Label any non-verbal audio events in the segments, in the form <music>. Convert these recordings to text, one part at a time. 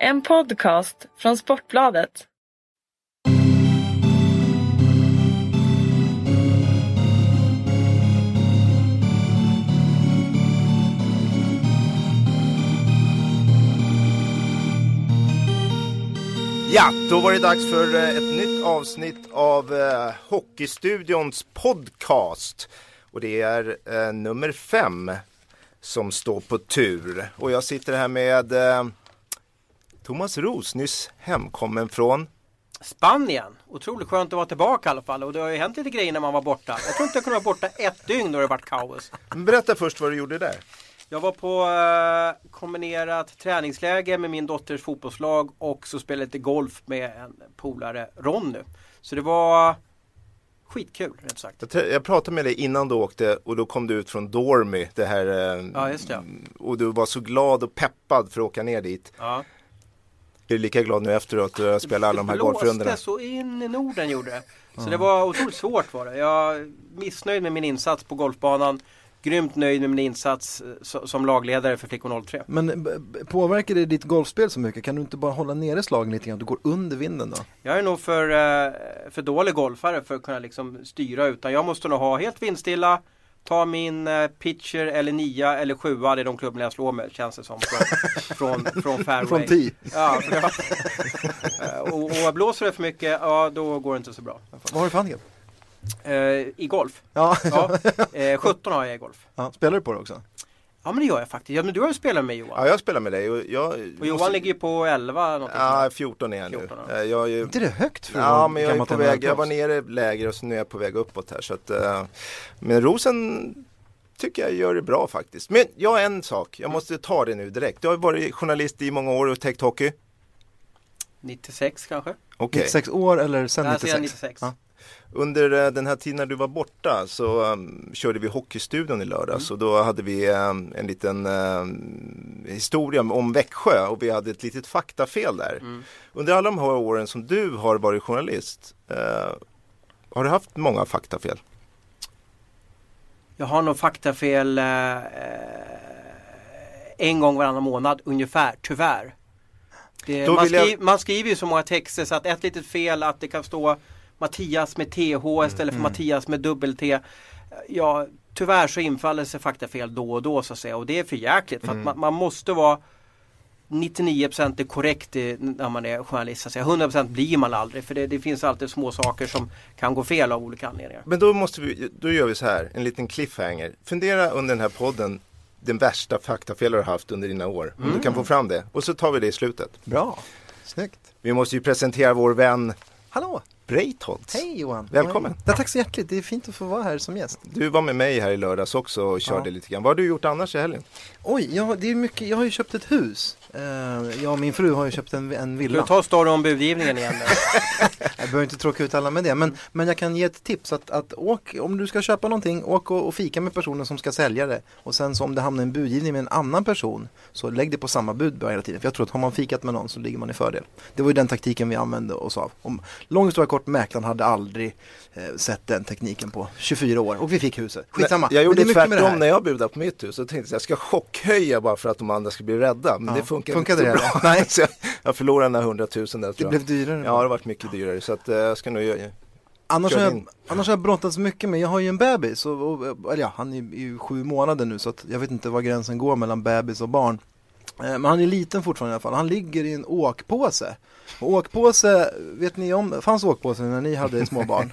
En podcast från Sportbladet. Ja, då var det dags för eh, ett nytt avsnitt av eh, Hockeystudions podcast. Och det är eh, nummer fem som står på tur. Och jag sitter här med eh, Thomas Ros, nyss hemkommen från Spanien. Otroligt skönt att vara tillbaka i alla fall. Och det har ju hänt lite grejer när man var borta. Jag tror inte jag kunde vara borta ett dygn och det varit kaos. Berätta först vad du gjorde där. Jag var på eh, kombinerat träningsläger med min dotters fotbollslag och så spelade lite golf med en polare, Ronny. Så det var skitkul rätt sagt. Jag pratade med dig innan du åkte och då kom du ut från Dormy. Det här, eh, Ja, just det. Och du var så glad och peppad för att åka ner dit. Ja. Är lika glad nu efteråt att du har spelat alla de här Det golfrundorna? blåste så in i Norden gjorde det. Så det var otroligt svårt var det. Jag är missnöjd med min insats på golfbanan. Grymt nöjd med min insats eh, so- som lagledare för Flickor 03. Men b- påverkar det ditt golfspel så mycket? Kan du inte bara hålla nere slagen lite grann? Du går under vinden då? Jag är nog för, eh, för dålig golfare för att kunna liksom styra utan jag måste nog ha helt vindstilla Ta min eh, pitcher eller nia eller sjua, det är de klubborna jag slår med känns det som från, <laughs> från, från fairway. Från tee? Ja, <laughs> och, och blåser det för mycket, ja då går det inte så bra. Vad har du för handikapp? Eh, I golf? Ja, Ja, eh, 17 har jag i golf. ja. Spelar du på det också? Ja men det gör jag faktiskt. Ja, men du har ju spelat med Johan. Ja, jag spelar med dig och jag... och Johan ligger ju på 11 någonting Ja, sånt. 14 är jag nu. 14, ja. Eh, Jag är ju... inte det högt för Ja, men jag är på väg. Jag var nere lägre och så nu är jag på väg uppåt här. Så att, eh, men Rosen tycker jag gör det bra faktiskt. Men jag har en sak. Jag måste ta det nu direkt. Du har varit journalist i många år och täckt hockey. 96 kanske? Okej. 96 år eller sen Nej, 96? sedan 96. Ja. Under eh, den här tiden när du var borta så um, körde vi Hockeystudion i lördags och då hade vi um, en liten um, historia om Växjö och vi hade ett litet faktafel där. Mm. Under alla de här åren som du har varit journalist, eh, har du haft många faktafel? Jag har nog faktafel eh, eh, en gång varannan månad ungefär, tyvärr. Det, man, vill jag- man skriver ju så många texter så att ett litet fel att det kan stå Mattias med TH istället för Mattias med dubbel-T. Ja, tyvärr så infaller sig faktafel då och då så att säga och det är för jäkligt för att man, man måste vara 99% är korrekt i, när man är journalist. Så att säga. 100% blir man aldrig för det, det finns alltid små saker som kan gå fel av olika anledningar. Men då måste vi, då gör vi så här, en liten cliffhanger. Fundera under den här podden den värsta faktafel du har haft under dina år. Om du kan få fram det. Och så tar vi det i slutet. Bra, snyggt. Vi måste ju presentera vår vän Hallå, Breitholtz. hej Johan. Välkommen. Ja, tack så hjärtligt, det är fint att få vara här som gäst. Du var med mig här i lördags också och körde Ja. lite grann. Vad har du gjort annars i helgen? Oj, ja, det är mycket, jag har ju köpt ett hus. Eh, jag och min fru har ju köpt en, en villa. du ta story om budgivningen igen? <laughs> Jag behöver inte tråka ut alla med det, men, men jag kan ge ett tips att, att åk, om du ska köpa någonting, åk och, och fika med personen som ska sälja det. Och sen så om det hamnar en budgivning med en annan person, så lägg det på samma bud hela tiden. För jag tror att har man fikat med någon så ligger man i fördel. Det var ju den taktiken vi använde oss av. Om, lång historia kort, mäklaren hade aldrig eh, sett den tekniken på 24 år och vi fick huset. Skitsamma. Men jag gjorde Men det är mycket med det tvärtom när jag budade på mitt hus. Så tänkte jag jag ska chockhöja bara för att de andra ska bli rädda. Men Ja, det funkar funkade så det? bra. <laughs> Nej. så jag, jag förlorade några hundratusen där Det tror blev jag. dyrare. Ja, det har varit mycket dyrare. Så att, eh, jag ska nog göra Annars har, jag, annars har jag brottats mycket med, jag har ju en bebis, och, och, eller ja, han är ju sju månader nu så att jag vet inte var gränsen går mellan bebis och barn. Eh, Men han är liten fortfarande i alla fall, han ligger i en åkpåse. Och åkpåse, vet ni om, fanns åkpåse när ni hade små barn?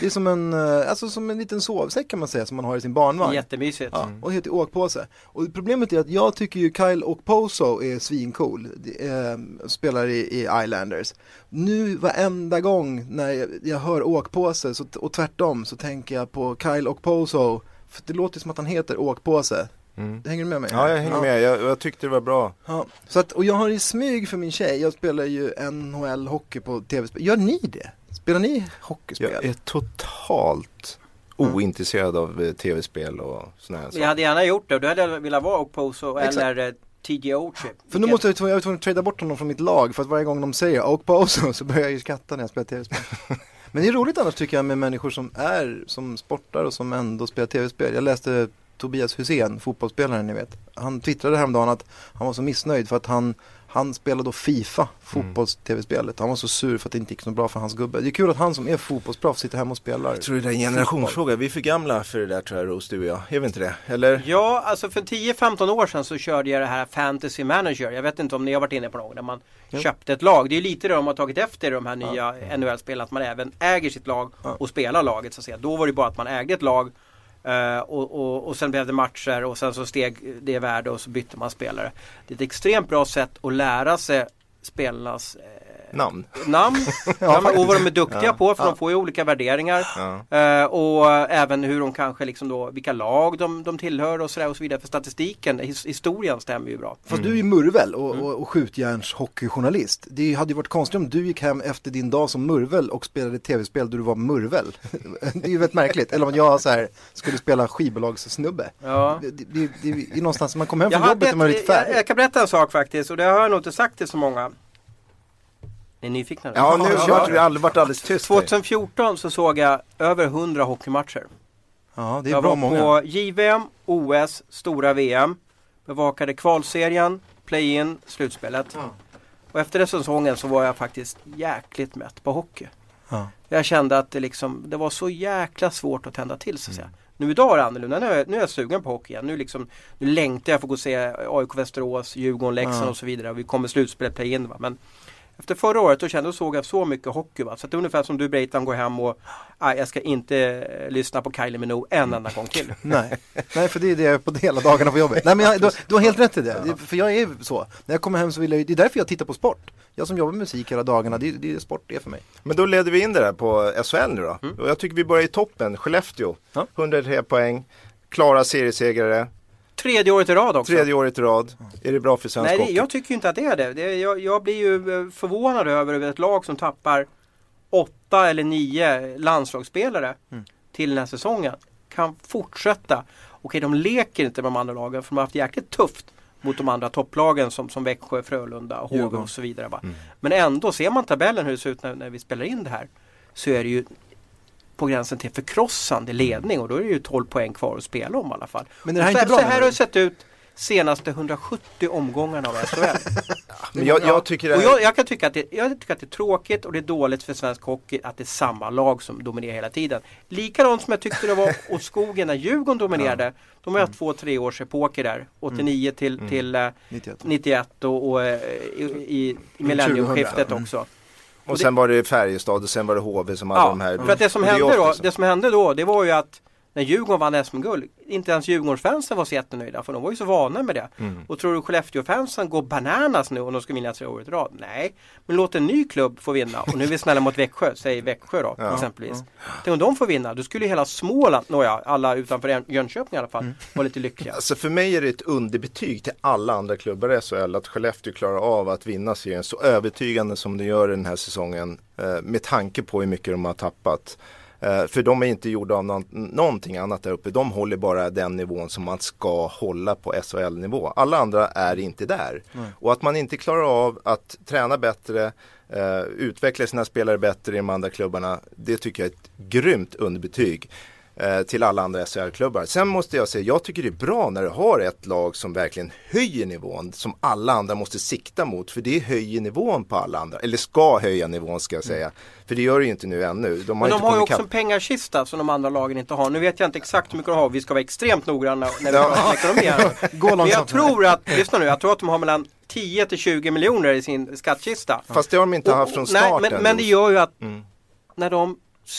Det är som en, eh, alltså som en liten sovsäck kan man säga som man har i sin barnvagn. Jättemysigt. Ja, och det heter åkpåse. Och problemet är att jag tycker ju Kyle Okposo är svincool. Det, eh, spelar i, i Islanders. Nu varenda gång när jag, jag hör åkpåse så, och tvärtom så tänker jag på Kyle Okposo. För det låter som att han heter åkpåse. Mm. Hänger du med mig? Ja, jag hänger med. Jag, jag tyckte det var bra. Ja, så att, och jag har i smyg för min tjej, jag spelar ju NHL-hockey på tv-spel. Gör ni det? Spelar ni hockeyspel? Jag är totalt ointresserad av eh, tv-spel och sådana här Jag saker. hade gärna gjort det. Du hade velat vara Okposo eller eh, TJ Oshie. För nu måste jag, jag var tvungen att trada bort honom från mitt lag för att varje gång de säger Okposo <laughs> så börjar jag ju skratta när jag spelar tv-spel. <laughs> Men det är roligt annars tycker jag med människor som är, som sportar och som ändå spelar tv-spel. Jag läste Tobias Hysén, fotbollsspelaren ni vet. Han twittrade häromdagen att han var så missnöjd för att han Han spelade då Fifa, fotbolls-tv-spelet. Han var så sur för att det inte gick så bra för hans gubbe. Det är kul att han som är fotbollsproffs sitter hemma och spelar. Jag tror det är en generationsfråga. Vi är för gamla för det där tror jag, Rose, du och jag. Är vi inte det? Eller? Ja, alltså för 10-15 år sedan så körde jag det här Fantasy Manager. Jag vet inte om ni har varit inne på någon. Där man Ja. köpte ett lag. Det är lite det de har tagit efter de här nya NHL-spelen. Att man även äger sitt lag Ja. och spelar laget så att säga. Då var det bara att man ägde ett lag. Eh, och, och, och sen blev det matcher och sen så steg det i värde och så bytte man spelare. Det är ett extremt bra sätt att lära sig spelarnas eh, Namn? namn <laughs> ja, men- och vad de är duktiga Ja. på för Ja. de får ju olika värderingar. Ja. Eh, och även hur de kanske liksom då, vilka lag de, de tillhör och sådär och så vidare. För statistiken, his, historien stämmer ju bra. Fast du är ju murvel och, och, och skjutjärnshockeyjournalist. Det hade ju varit konstigt om du gick hem efter din dag som murvel och spelade tv-spel då du var murvel. <laughs> det är ju väldigt märkligt. Eller om jag så här, skulle spela skivbolagssnubbe. Ja. Det, det, det, det är någonstans man kommer hem Jag, från hade jobbet och man är lite ett, jag, färdig. jag kan berätta en sak faktiskt och det har jag nog inte sagt till så många. Ni är nyfikna? Ja, nu Ja, kört vi aldrig varit alldeles tyst. här. 2014 så såg jag över 100 hockeymatcher. Ja, det är jag bra var många. på JVM, OS, stora VM. Bevakade kvalserien, play-in, slutspelet. Ja. Och efter den säsongen så var jag faktiskt jäkligt mätt på hockey. Ja. Jag kände att det, liksom, det var så jäkla svårt att tända till så att Mm. säga. Nu idag är det annorlunda. Nu är, jag, nu är jag sugen på hockey igen. Nu, liksom, nu längtar jag för att gå och se AIK Västerås, Djurgården, Leksand Ja. och så vidare. Vi kommer slutspelet play-in. Va? Men efter förra året då kände jag såg jag så mycket hockey. Va? Så att det är ungefär som du Breitan går hem och ah, jag ska inte eh, lyssna på Kylie Minogue en enda gång till. <laughs> Nej. Nej, för det är det jag är på hela dagarna på jobbet. Nej, men jag, du, du har helt rätt i det. det. För jag är så. När jag kommer hem så vill jag det är därför jag tittar på sport. Jag som jobbar med musik hela dagarna, det, det är sport det är för mig. Men då leder vi in det där på SHL nu då. Och jag tycker vi börjar i toppen. Skellefteå, Ja. 103 poäng. Klara seriesegrare, Tredje året i rad också. tredje året i rad. Är det bra för svensk Nej, hockey? jag tycker ju inte att det är det. det jag, jag blir ju eh, förvånad över, ett lag som tappar åtta eller nio landslagsspelare Mm. till den här säsongen. Kan fortsätta. Okej, de leker inte med de andra lagen för de har haft jäkligt tufft mot de andra topplagen som, som Växjö, Frölunda, HV och så vidare. Va? Men ändå, ser man tabellen hur det ser ut när, när vi spelar in det här så är det ju på gränsen till förkrossande ledning och då är det ju 12 poäng kvar att spela om i alla fall. Men är det här så, inte bra, så här har det sett ut senaste 170 omgångarna av SHL. <laughs> Men jag, jag tycker det och här, jag, jag, kan tycka att det, jag tycker att det är tråkigt och det är dåligt för svensk hockey att det är samma lag som dominerar hela tiden. Likadant som jag tyckte det var <laughs> åt skogen när Djurgården dominerade. De har haft två tre års epoker där. 89 till, till eh, 91. 91 och, och eh, i, i, i millenniumskiftet 2000. Och sen var det Färjestad och sen var det HV som hade Ja, de här. för att det som, hände då, så. det som hände då det var ju att när Djurgården vann SM-guld, inte ens Djurgårdsfansen var så jättenöjda för de var ju så vana med det. Mm. Och tror du Skellefteå-fansen går bananas nu om de ska vinna tre år i rad? Nej, men låt en ny klubb få vinna. Och nu är vi snälla mot Växjö, säg Växjö då Ja. exempelvis. Tänk om de får vinna, då skulle hela Småland, nåja, alla utanför Jön- Jönköping i alla fall, Mm. vara lite lyckliga. Alltså för mig är det ett underbetyg till alla andra klubbar i SHL att Skellefteå klarar av att vinna serien så övertygande som de gör den här säsongen. Eh, med tanke på hur mycket de har tappat. Eh, för de är inte gjorda av någon, någonting annat där uppe. De håller bara den nivån som man ska hålla på SHL-nivå. Alla andra är inte där. Och att man inte klarar av att träna bättre, eh, utveckla sina spelare bättre i de andra klubbarna. Det tycker jag är ett grymt underbetyg eh, till alla andra SHL-klubbar. Sen måste jag säga, jag tycker det är bra när du har ett lag som verkligen höjer nivån som alla andra måste sikta mot. För det höjer nivån på alla andra, eller ska höja nivån ska jag säga. För det gör det ju inte nu ännu. De har Men de inte har ju också en pengakista som de andra lagen inte har. Nu vet jag inte exakt hur mycket de har. Vi ska vara extremt noggranna när vi pratar om ekonomi här. <laughs> Men jag tror att, lyssna nu, jag tror att de har mellan 10 till 20 miljoner i sin skattkista. Fast det har de inte haft från nej, start men, men det gör ju att Mm. när de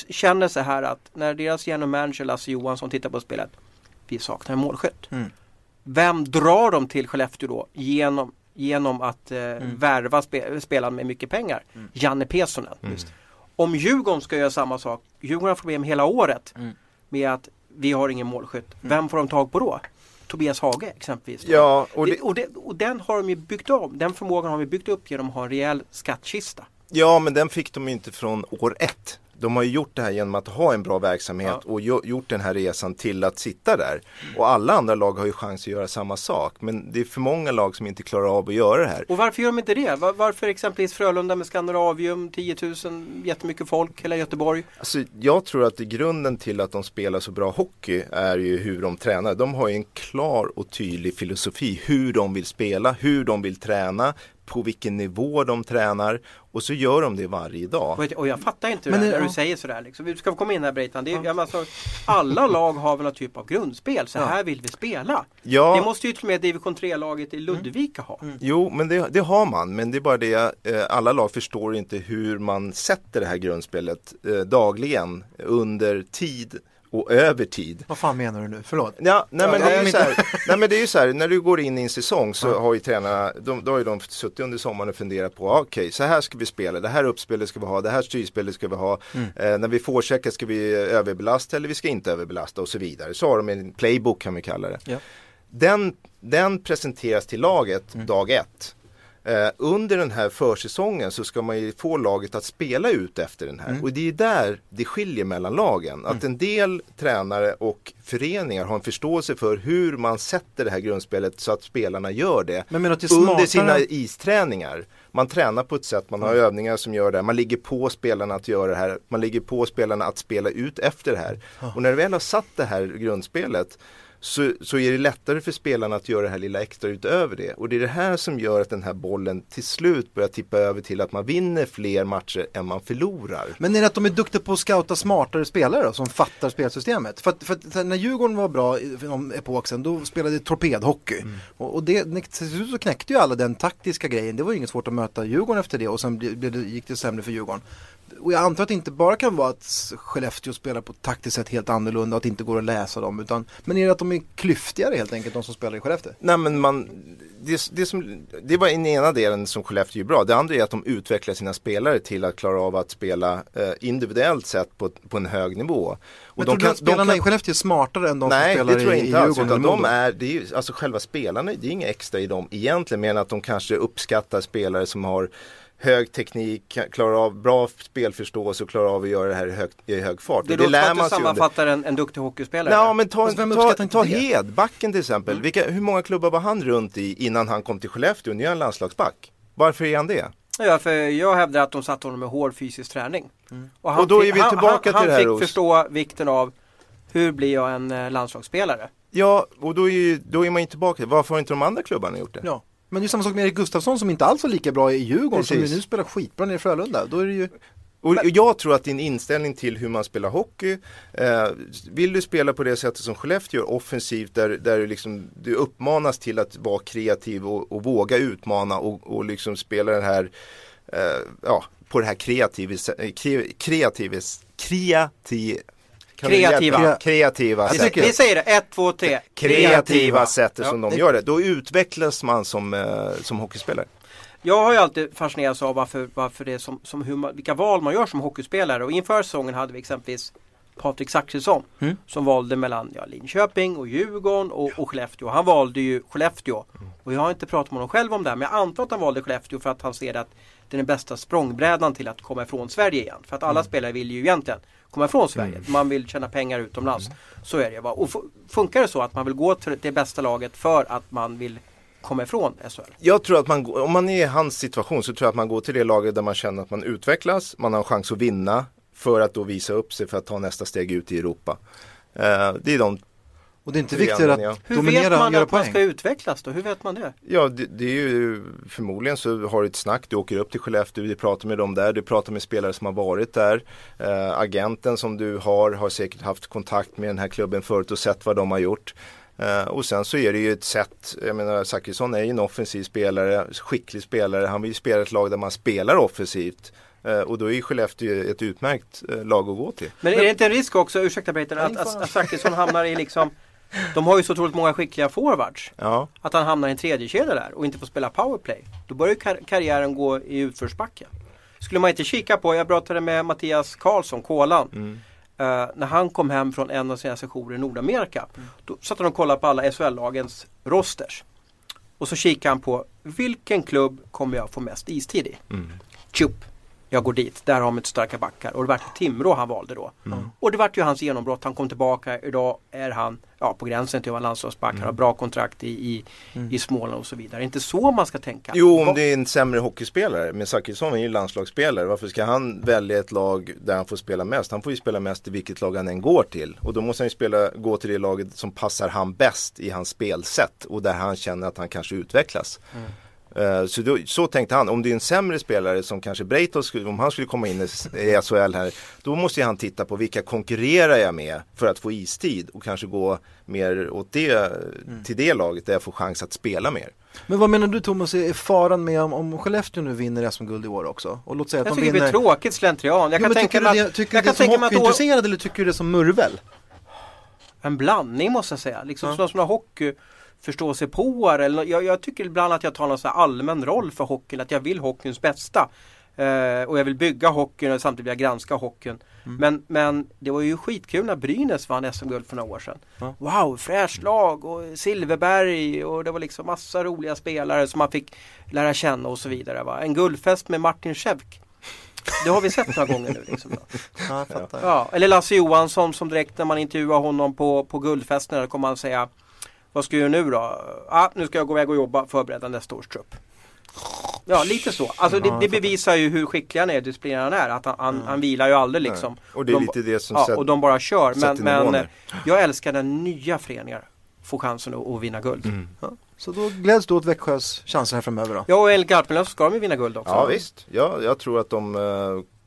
känner så här att när deras general manager Lasse Johansson tittar på spelet. Vi saknar en målskytt. Mm. Vem drar de till Skellefteå då? Genom, genom att eh, Mm. värva spe, spelare med mycket pengar. Janne Pesonen. Om Djurgården ska göra samma sak. Djurgården har problem hela året Mm. med att vi har ingen målskytt. Vem får de tag på då? Tobias Hage exempelvis. Ja, och det, och, det, och den har de ju byggt om. Den förmågan har vi byggt upp genom att ha en rejäl skattkista. ja, men den fick de inte från år ett. De har ju gjort det här genom att ha en bra verksamhet Ja. och gjo- gjort den här resan till att sitta där. Och alla andra lag har ju chans att göra samma sak. Men det är för många lag som inte klarar av att göra det här. Och varför gör de inte det? Var, varför exempelvis Frölunda med Skandinavium, 10 000, jättemycket folk, hela Göteborg. Alltså, jag tror att grunden till att de spelar så bra hockey är ju hur de tränar. De har ju en klar och tydlig filosofi hur de vill spela, hur de vill träna på vilken nivå de tränar och så gör de det varje dag. Och, jag fattar inte Men det när ja. du säger sådär. Liksom. Vi ska komma in här Breitan. Det är, ja. alltså, alla lag har väl någon typ av grundspel. Så här vill vi spela. Ja. Det måste ju till och med division 3-laget i Ludvika ha. Jo, men det, det har man. Men det är bara det, eh, alla lag förstår inte hur man sätter det här grundspelet eh, dagligen under tid och över tid. Vad fan menar du nu? Förlåt. Ja, nej, men Ja, det är så här, nej men det är ju så här, när du går in i en säsong så har ju tränarna, de, då har ju de suttit under sommaren och funderat på, ah, okej så här ska vi spela, det här uppspelet ska vi ha, det här styrspelet ska vi ha, eh, när vi forecheckar ska vi överbelasta eller vi ska inte överbelasta och så vidare. Så har de en playbook kan vi kalla det. Ja. Den, den presenteras till laget dag ett. Eh, under den här försäsongen så ska man ju få laget att spela ut efter den här. Och det är där det skiljer mellan lagen. Att en del tränare och föreningar har en förståelse för hur man sätter det här grundspelet så att spelarna gör det. Men menar det under sina isträningar. Man tränar på ett sätt, man har övningar som gör det här. Man ligger på spelarna att göra det här. Man ligger på spelarna att spela ut efter det här. Och när du väl har satt det här grundspelet så, så är det lättare för spelarna att göra det här lilla extra utöver det. Och det är det här som gör att den här bollen till slut börjar tippa över till att man vinner fler matcher än man förlorar. Men är det att de är duktiga på att scouta smartare spelare då, som fattar spelsystemet? För att, för att när Djurgården var bra för någon epok sedan, då spelade de torpedhockey. Och, och det, till slut så knäckte ju alla den taktiska grejen. Det var ju inget svårt att möta Djurgården efter det och sen blev blev det, gick det sämre för Djurgården. Och jag antar att det inte bara kan vara att Skellefteå spelar på taktiskt sätt helt annorlunda och att det inte går att läsa dem. Utan, men är det att de är klyftigare helt enkelt, de som spelar i Skellefteå? Nej men man, det, det, som, det var den ena delen som Skellefteå är bra. Det andra är att de utvecklar sina spelare till att klara av att spela eh, individuellt sett på, på en hög nivå. Och Men tror du att spelarna i Skellefteå är smartare än de Nej, som det spelar tror jag i, i inte alls. Djurgården Utan eller de Modo? är, det är ju, alltså själva spelarna, det är inget extra i dem egentligen. Men att de kanske uppskattar spelare som har hög teknik, klarar av bra spelförståelse och klarar av att göra det här i hög, i hög fart. Det Och låter som att du sig sammanfattar en, en duktig hockeyspelare. Ja men ta, vem ta, ta det? Mm. Hedbacken till exempel. Vilka, hur många klubbar var han runt i innan han kom till Skellefteå? Nu är han landslagsback. Varför är han det? Ja, för jag hävdar att de satte honom med hård fysisk träning. Och, han Och då fick- är vi han- tillbaka han, till det Han här, fick Ros. förstå vikten av hur blir jag en eh, landslagsspelare? Ja, och då är, ju, då är man ju tillbaka. Varför har inte de andra klubbarna gjort det? Ja. Men det är samma sak med Erik Gustafsson som inte alls var lika bra i Djurgården som Precis. ju nu spelar skitbra nere i Frölunda. Då är det ju Och, jag tror att din inställning till hur man spelar hockey, eh, vill du spela på det sättet som Skellefteå gör, offensivt, där, där du, liksom, du uppmanas till att vara kreativ och, och våga utmana och, och liksom spela den här, eh, ja, på det här kreativis, eh, kre, kreativis, kreativ, Kreativa. kreativa sättet. tycker jag. Vi säger det, ett, två, tre. kreativa sättet som Ja. de gör det. Då utvecklas man som, eh, som hockeyspelare. Jag har ju alltid fascinerats av varför, varför det är som, som hur man, vilka val man gör som hockeyspelare. Och inför säsongen hade vi exempelvis Patrik Zackrisson Mm. som valde mellan ja, Linköping och Djurgården och, och Skellefteå. Han valde ju Skellefteå. Och jag har inte pratat med honom själv om det här men jag antar att han valde Skellefteå för att han ser att det är den bästa språngbrädan till att komma ifrån Sverige igen. För att alla spelare vill ju egentligen komma ifrån Sverige. Man vill tjäna pengar utomlands. Så är det. Va? Och fu- funkar det så att man vill gå till det bästa laget för att man vill komma ifrån SHL? Jag tror att man, om man är i hans situation så tror jag att man går till det laget där man känner att man utvecklas, man har en chans att vinna för att då visa upp sig för att ta nästa steg ut i Europa. Eh, det är de, Och det är inte viktigare att Hur dominera vet man att man poäng. ska utvecklas då? Hur vet man det? ja det, det är ju förmodligen så har du ett snack, du åker upp till Skellefteå, du pratar med dem där, du pratar med spelare som har varit där. Eh, agenten som du har har säkert haft kontakt med den här klubben förut och sett vad de har gjort. Eh, och sen så är det ju ett sätt, jag menar Zachrisson är ju en offensiv spelare, skicklig spelare, han vill ju spela ett lag där man spelar offensivt. Eh, och då är ju Skellefteå ett utmärkt lag att gå till. Men, är det inte en risk också, ursäkta Breiten, Ja, att Zachrisson hamnar i liksom De har ju så otroligt många skickliga forwards. Ja, Att han hamnar i en tredje kedja där och inte får spela powerplay. Då börjar ju kar- karriären gå i utförsbacke. Skulle man inte kika på, jag pratade med Mattias Karlsson, Kolan. mm. Eh, när han kom hem från en av sina sessioner i Nordamerika. Då satt han och kollade på alla SHL-lagens rosters. Och så kikade han på vilken klubb kommer jag få mest istid i? Mm. Tjup! Jag går dit, där har de ett starka backar och det vart Timrå han valde då. Och det vart ju hans genombrott, han kom tillbaka, idag är han ja, på gränsen till att vara landslagsback, han har bra kontrakt i, i, i Småland och så vidare. Det är inte så man ska tänka. Jo, om det är en sämre hockeyspelare. Men Zachrisson är ju landslagsspelare. Varför ska han välja ett lag där han får spela mest? Han får ju spela mest i vilket lag han än går till. Och då måste han ju spela, gå till det laget som passar han bäst i hans spelsätt. Och där han känner att han kanske utvecklas. Eh, Så, då, så tänkte han, om det är en sämre spelare som kanske Breitholtz, skulle- om han skulle komma in i SHL här, då måste han titta på vilka konkurrerar jag med för att få istid och kanske gå mer åt det, till det laget där jag får chans att spela mer. Men vad menar du Thomas är faran med om, om Skellefteå nu vinner SM-guld i år också? Och låt säga att Jag de tycker det vinner blir tråkigt slentrian. Jag Jo, kan tänka mig det, att, tycker du det som hockeyintresserad eller tycker du det som murvel? en blandning måste jag säga. Liksom Ja. som hockey förstå sig på eller jag, jag tycker ibland att jag tar någon här allmän roll för hockeyn. Att jag vill hockeyns bästa. Eh, och jag vill bygga hockeyn och samtidigt vill jag granska hockeyn. Mm. Men, men det var ju skitkul när Brynäs vann SM-guld för några år sedan. Ja. Wow, fräscht lag och Silverberg och det var liksom massa roliga spelare som man fick lära känna och så vidare. Va? En guldfest med Martin Schevk. Det har vi sett några gånger nu. Liksom. <laughs> Ja. Ja, eller Lasse Johansson som direkt när man intervjuar honom på, på guldfesten kommer han säga Vad ska jag göra nu då? Ah, nu ska jag gå iväg och jobba förbereda nästa års trupp. Ja, lite så. Alltså det, det bevisar ju hur skicklig han är, disciplinerad han är. Att han, han, han vilar ju aldrig liksom. Nej. Och det är De- lite det som Ja, sätter- och de bara kör. Men, men eh, jag älskar när nya föreningar får chansen att, att vinna guld. Mm. Ja. Så då gläds du åt Växjös chanser här framöver då? Ja, och enligt Garpenlöv ska de ju vinna guld också. Ja visst, ja, jag tror att de eh,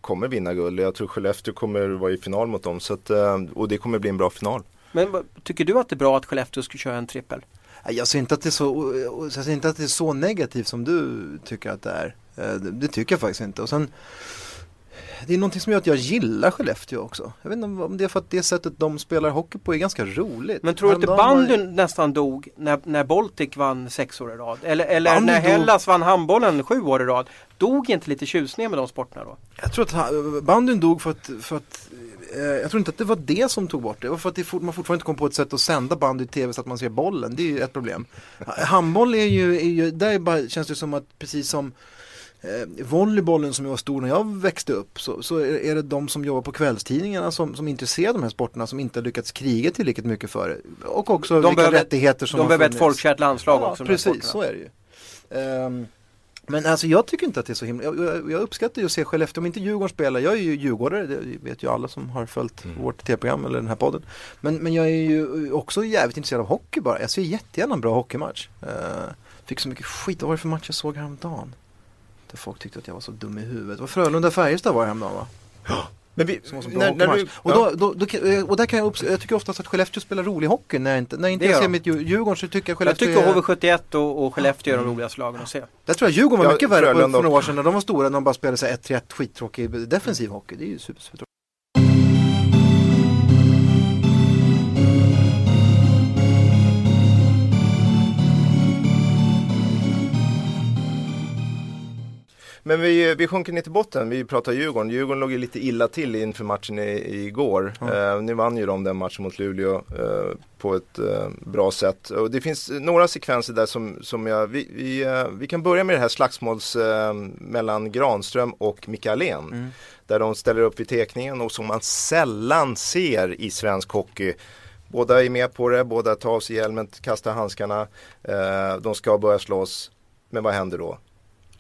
kommer vinna guld. Jag tror Skellefteå kommer vara i final mot dem. Så att, eh, och det kommer bli en bra final. Men tycker du att det är bra att Skellefteå ska köra en trippel? Jag ser inte att det är så, jag ser inte att det är så negativt som du tycker att det är. Eh, Det, det tycker jag faktiskt inte. Och sen, det är någonting som gör att jag gillar Skellefteå också. Jag vet inte om det är för att det sättet de spelar hockey på är ganska roligt. Men tror du inte Häromdagen var- bandyn nästan dog när, när Baltic vann sex år i rad? Eller, eller Bandyn när Hellas vann handbollen sju år i rad? Dog inte lite tjusningen med de sporterna då? Jag tror att bandyn dog för att, för att eh, jag tror inte att det var det som tog bort det. Det var för att fort, man fortfarande inte kom på ett sätt att sända bandy i tv så att man ser bollen. Det är ju ett problem. Ha- Handboll är ju, är ju där är bara, känns det som att precis som eh, volleybollen som jag var stor när jag växte upp så, så är, är det de som jobbar på kvällstidningarna som, som är intresserade av de här sporterna som inte har lyckats kriga tillräckligt mycket för det. Och också De vilka behöver- rättigheter som de behöver ett funnits. folkkärt landslag Ja, också. precis, så är det ju. Ehm, men alltså jag tycker inte att det är så himla, jag, jag, jag uppskattar ju att se Skellefteå, om inte Djurgården spelar, jag är ju djurgårdare, det vet ju alla som har följt vårt tv-program eller den här podden. Men, men jag är ju också jävligt intresserad av hockey bara, jag ser jättegärna en bra hockeymatch. Uh, fick så mycket skit, vad var det för match jag såg häromdagen? Där folk tyckte att jag var så dum i huvudet. Det var Frölunda-Färjestad var det häromdagen va? Men vi, när, när du, och, då, då, då, eh, och där kan jag, jag tycker oftast att Skellefteå spelar rolig hockey när jag inte, när jag inte ser mitt Djur- Djurgården så tycker jag Jag Skellefteå tycker är- HV71 och, och Skellefteå är de roligaste lagen att se. Där tror jag Djurgården var Ja, mycket värre för, några år sedan när de var stora, när de bara spelade så här 1-3-1 skittråkig defensiv hockey. Det är ju super, super Men vi, vi sjunker ner till botten, vi pratar Djurgården. Djurgården låg ju lite illa till inför matchen i, igår. Ja. Eh, nu vann ju de den matchen mot Luleå eh, på ett eh, bra sätt. Och det finns några sekvenser där som, som jag, vi, vi, eh, vi kan börja med det här slagsmåls eh, mellan Granström och Micke Allén. Mm. Där de ställer upp vid tekningen och som man sällan ser i svensk hockey. Båda är med på det, båda tar av sig hjälmen, kastar handskarna. Eh, de ska börja slåss. Men vad händer då?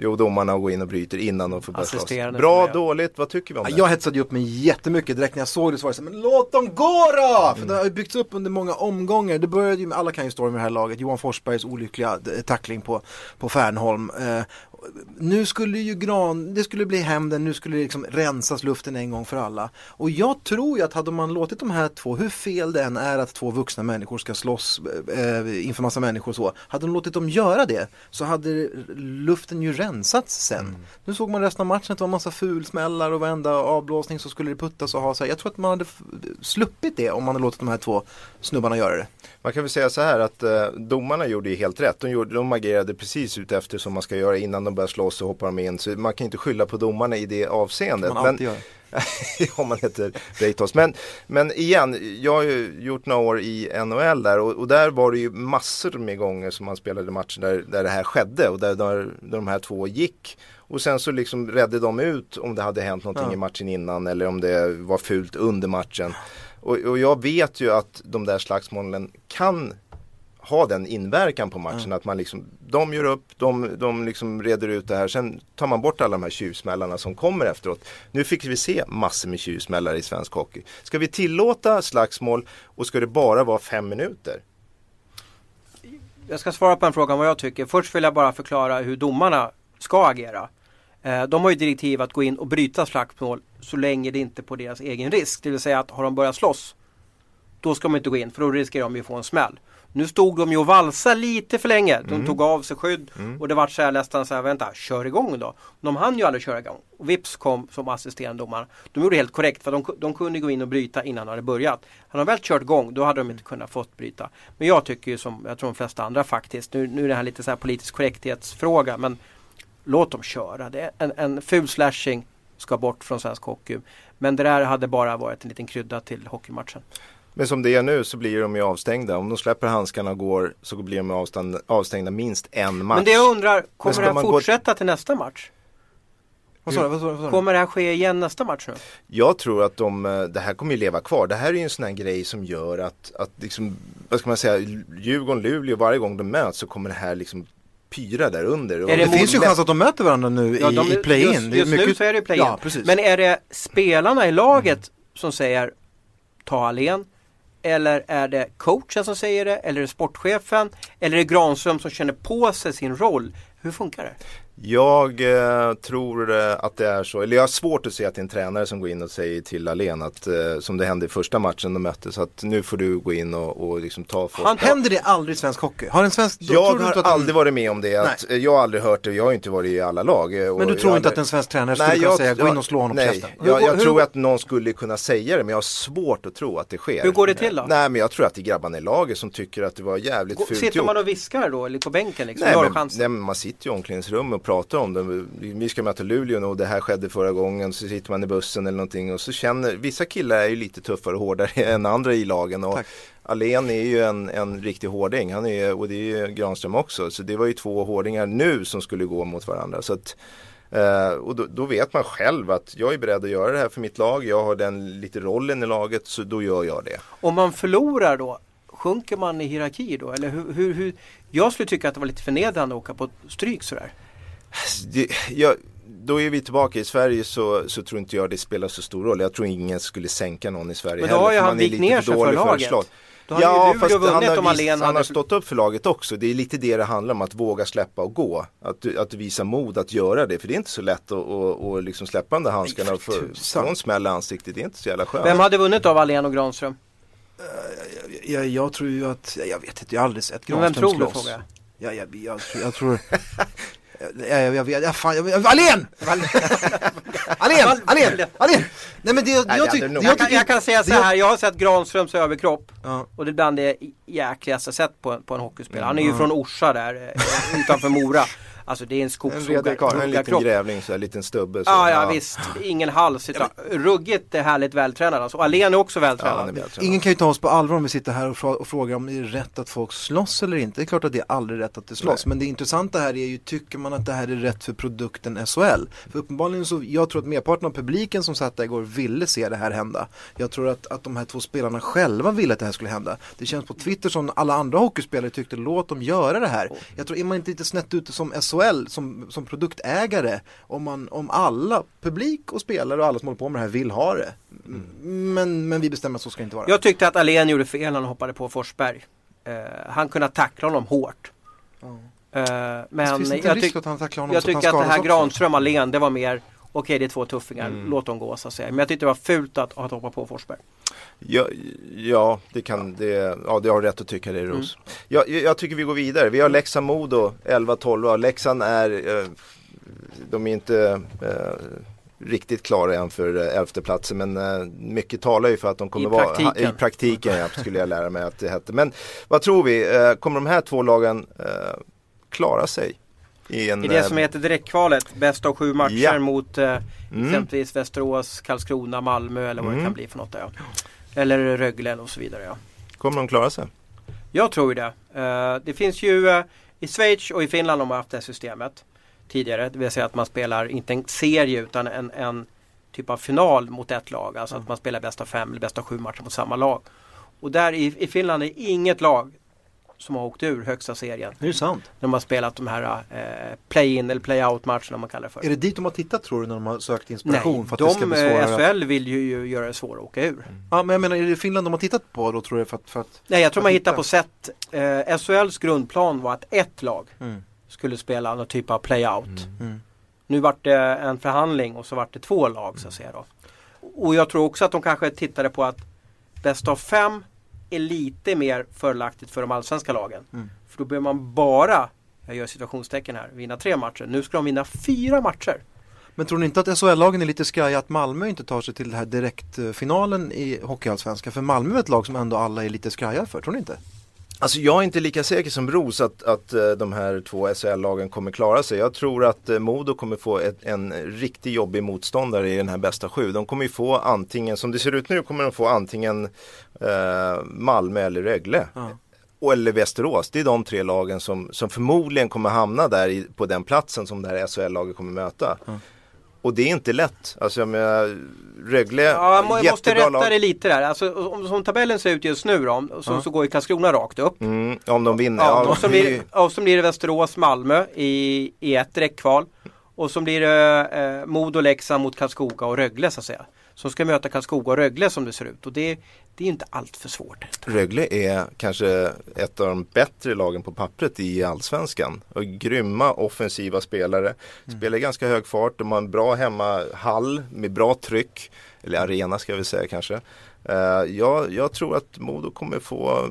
Jo, domarna går in och bryter innan de får börja slåss. Bra, dåligt, vad tycker vi om det? jag hetsade ju upp mig jättemycket direkt när jag såg det så var det så här, men låt dem gå då! För det har ju byggts upp under många omgångar. Det började ju med, alla kan ju storyn med det här laget, Johan Forsbergs olyckliga eh, tackling på, på Fernholm. Eh, nu skulle ju Gran, det skulle bli hämnden, nu skulle det liksom rensas luften en gång för alla. Och jag tror ju att hade man låtit de här två, hur fel det än är att två vuxna människor ska slåss eh, inför massa människor så. Hade de låtit dem göra det så hade luften ju rensats sen. Nu såg man resten av matchen att det var massa fulsmällar och varenda avblåsning så skulle det puttas och ha så här. Jag tror att man hade sluppit det om man hade låtit de här två snubbarna göra det. Man kan väl säga så här att eh, domarna gjorde ju helt rätt. De, gjorde, de agerade precis ut efter som man ska göra innan de börjar slåss och hoppar de in. Så man kan inte skylla på domarna i det avseendet. Man Men, om <laughs> man heter Reitos. Men, men igen, jag har ju gjort några år i NHL där och, och där var det ju massor med gånger som man spelade matcher där, där det här skedde och där, där, där de här två gick. Och sen så liksom redde de ut om det hade hänt någonting Ja. i matchen innan eller om det var fult under matchen. Och, och jag vet ju att de där slagsmålen kan ha den inverkan på matchen att man liksom, de gör upp, de, de liksom reder ut det här, sen tar man bort alla de här tjuvsmällarna som kommer efteråt. Nu fick vi se massor med tjuvsmällar i svensk hockey. Ska vi tillåta slagsmål och ska det bara vara fem minuter? jag ska svara på en fråga om vad jag tycker. Först vill jag bara förklara hur domarna ska agera. Eh, de har ju direktiv att gå in och bryta slagsmål så länge det inte är på deras egen risk. Det vill säga att har de börjat slåss då ska de inte gå in för då riskerar de ju att få en smäll. Nu stod de ju och valsade lite för länge. De Mm. tog av sig skydd och det var så här nästan så här, vänta, kör igång då. De hann ju aldrig köra igång. Och Vips kom som assisterande domare. De gjorde helt korrekt för de, de kunde gå in och bryta innan de hade börjat. Hade de väl kört igång då hade de inte kunnat fått bryta. Men jag tycker ju som, jag tror de flesta andra faktiskt, nu, nu är det här lite så här politisk korrekthetsfråga men låt dem köra. Det är en, en ful slashing ska bort från svensk hockey. Men det där hade bara varit en liten krydda till hockeymatchen. Men som det är nu så blir de ju avstängda. Om de släpper handskarna och går så blir de avstängda, avstängda minst en match. Men det jag undrar, kommer här man gå- fortsätta till nästa match? Vad sa du? Vad sa du? Vad sa du? Kommer det här ske igen nästa match nu? Jag tror att de, eh, det här kommer ju leva kvar. Det här är ju en sån här grej som gör att, att liksom, vad ska man säga, Djurgården, Luleå, varje gång de möts så kommer det här liksom pyra där under. Det det finns ju chans att de möter varandra nu Ja, i, de- i play-in. Just, just nu mycket- så är det ju play-in. Ja. Men är det spelarna i laget som säger ta Alén? Eller är det coachen som säger det? Eller är det sportchefen? Eller är det Granström som känner på sig sin roll? Hur funkar det? Jag eh, tror eh, att det är så, eller jag har svårt att se att det är en tränare som går in och säger till Alen att, eh, som det hände i första matchen de möttes, att nu får du gå in och, och liksom ta för Han- Händer det aldrig i svensk hockey? Har en svensk... då Jag har inte att en- aldrig varit med om det, att, jag har aldrig hört det, jag har inte varit i alla lag. eh, och Men du jag tror inte aldrig- att en svensk tränare skulle kunna säga gå in och slå honom nej, på käften? Jag, jag hur- tror att någon skulle kunna säga det men jag har svårt att tro att det sker. Hur går det till då? Nej men jag tror att det är grabbarna i laget som tycker att det var jävligt Gå- fult Sitter gjort. man och viskar då eller på bänken liksom? Nej men, nej men man sitter ju i omklädningsrum och pratar om det. Vi ska möta Luleå och det här skedde förra gången. Så sitter man i bussen eller någonting och så känner, vissa killar är ju lite tuffare och hårdare <laughs> än andra i lagen. Och Tack. Alen är ju en, en riktig hårding, han är, och det är ju Granström också. Så det var ju två hårdingar nu som skulle gå mot varandra. Så att, eh, och då, då vet man själv att jag är beredd att göra det här för mitt lag. Jag har den lite rollen i laget så då gör jag det. Om man förlorar då, sjunker man i hierarki då? Eller hur, hur, hur? Jag skulle tycka att det var lite förnedrande att åka på stryk sådär. Det, jag, då är vi tillbaka i Sverige så, så tror inte jag det spelar så stor roll. Jag tror ingen skulle sänka någon i Sverige Men då har ju för han man är vikt lite ner för sig för laget. slå. Då hade ju Luleå han har, om vis- han hade... har stått upp för laget också. Det är lite det det handlar om, att våga släppa och gå. Att, att visa mod att göra det. För det är inte så lätt att, att, att liksom släppa de där handskarna och få en smäll i ansiktet. Det är inte så jävla skönt. Vem hade vunnit av Alén och Granström? Jag, jag tror ju att, jag vet inte, jag har aldrig sett Men vem Granström tror du slåss. frågar jag? Ja, jag, jag, jag, jag tror... <laughs> Jag, jag, jag, vet- jag, fan, jag, jag, Alen! <laughs> Alen! Alen! Alen! Nej men det, det jag, tyck, jag Jag kan, jag kan säga så här, jag har sett Granströms överkropp Ja. och det är bland det jäkligaste jag sett på, på en hockeyspelare. Han är ju från Orsa där eh, utanför Mora. Alltså det är en en skogshuggarkropp. redig karl, en liten grävling, så en liten stubbe. Så, Ja, ja visst, ingen hals. Utan ruggigt är härligt vältränad alltså. Och Alén är också Ja, vältränad. är vältränad. Ingen kan ju ta oss på allvar om vi sitter här och, fra- och frågar om det är rätt att folk slåss eller inte. Det är klart att det är aldrig rätt att det slåss. Men det intressanta här är ju, tycker man att det här är rätt för produkten SHL? För uppenbarligen så, jag tror att merparten av publiken som satt där igår ville se det här hända. Jag tror att, att de här två spelarna själva ville att det här skulle hända. Det känns på Twitter som alla andra hockeyspelare tyckte, låt dem göra det här. Jag tror, är man inte lite snett ute som SHL, som, som produktägare, om, man, om alla, publik och spelare och alla som håller på med det här vill ha det. Men, men vi bestämmer att så ska det inte vara. Jag tyckte att Alén gjorde fel när han hoppade på Forsberg. Eh, han kunde ha tacklat honom hårt. Ja. Eh, men jag, tyck- jag så att tycker att det här också? Granström Alén det var mer Okej det är två tuffingar, Mm. låt dem gå så att säga. Men jag tyckte det var fult att, att hoppa på Forsberg. Ja, ja, det kan det, ja, det har rätt att tycka det Mm. Ros. Jag, jag jag tycker vi går vidare. Vi har Leksand-Modo 11-12. Leksand är, eh, de är inte eh, riktigt klara än för eh, elfteplatsen men eh, mycket talar ju för att de kommer I vara praktiken. i praktiken ja, skulle jag lära mig att det hette. Men vad tror vi, eh, kommer de här två lagen eh, klara sig? I, en, I det eh, som heter direktkvalet, bäst av sju matcher Ja. mot eh, Mm. exempelvis Västerås, Karlskrona, Malmö eller vad det Mm. kan bli för något. Ja. Eller Rögle och så vidare. Ja. Kommer de klara sig? Jag tror ju det. Eh, det finns ju eh, i Schweiz och i Finland har man haft det systemet tidigare. Det vill säga att man spelar inte en serie utan en, en typ av final mot ett lag. Alltså att man spelar bästa fem eller bästa sju matcher mot samma lag. Och där i, i Finland är inget lag som har åkt ur högsta serien. Är det sant? När de har spelat de här eh, play-in eller play-out matcherna man kallar det för. Är det dit de har tittat tror du när de har sökt inspiration? Nej, för att det ska de, bli svårare? eh, SHL vill ju, ju göra det svårare att åka ur. Ja, men jag menar, är det Finland de har tittat på då tror du? För att, för att... Nej, jag tror man hitta. hittar på sätt. Eh, SHLs grundplan var att ett lag Mm. skulle spela någon typ av play-out. Mm. Nu vart det en förhandling och så vart det två lag så att säga då. Och jag tror också att de kanske tittade på att bäst av fem är lite mer fördelaktigt för de allsvenska lagen. Mm. För då behöver man bara, jag gör situationstecken här, vinna tre matcher. Nu ska de vinna fyra matcher. Men tror ni inte att SHL-lagen är lite skraja att Malmö inte tar sig till den här direktfinalen i Hockeyallsvenskan? För Malmö är ett lag som ändå alla är lite skraja för, tror ni inte? Alltså jag är inte lika säker som Ros att, att eh, de här två SHL-lagen kommer klara sig. Jag tror att eh, Modo kommer få ett, en riktigt jobbig motståndare i den här bästa sju. De kommer ju få antingen, som det ser ut nu, kommer de få antingen eh, Malmö eller Rögle. Ja. Eller Västerås. Det är de tre lagen som, som förmodligen kommer hamna där i, på den platsen som det här SHL-laget kommer möta. Ja. Och det är inte lätt. Alltså jag menar, Rögle, Ja, jag må- jag måste rätta lag. dig lite där. Alltså, om, som tabellen ser ut just nu då, så, Ja. så går ju Karlskrona rakt upp. Mm, om de vinner. Ja, och, så blir, och så blir det Västerås, Malmö i, i ett direktkval. Och så blir det eh, Modo, Leksand mot Karlskoga och Rögle så att säga. Som ska möta Karlskoga och Rögle som det ser ut. Och det, det är inte allt för svårt. Rögle är kanske ett av de bättre lagen på pappret i allsvenskan. Och grymma offensiva spelare. Spelar i ganska hög fart. De har en bra hemmahall med bra tryck. Eller arena ska vi säga kanske. Eh, jag, jag tror att Modo kommer få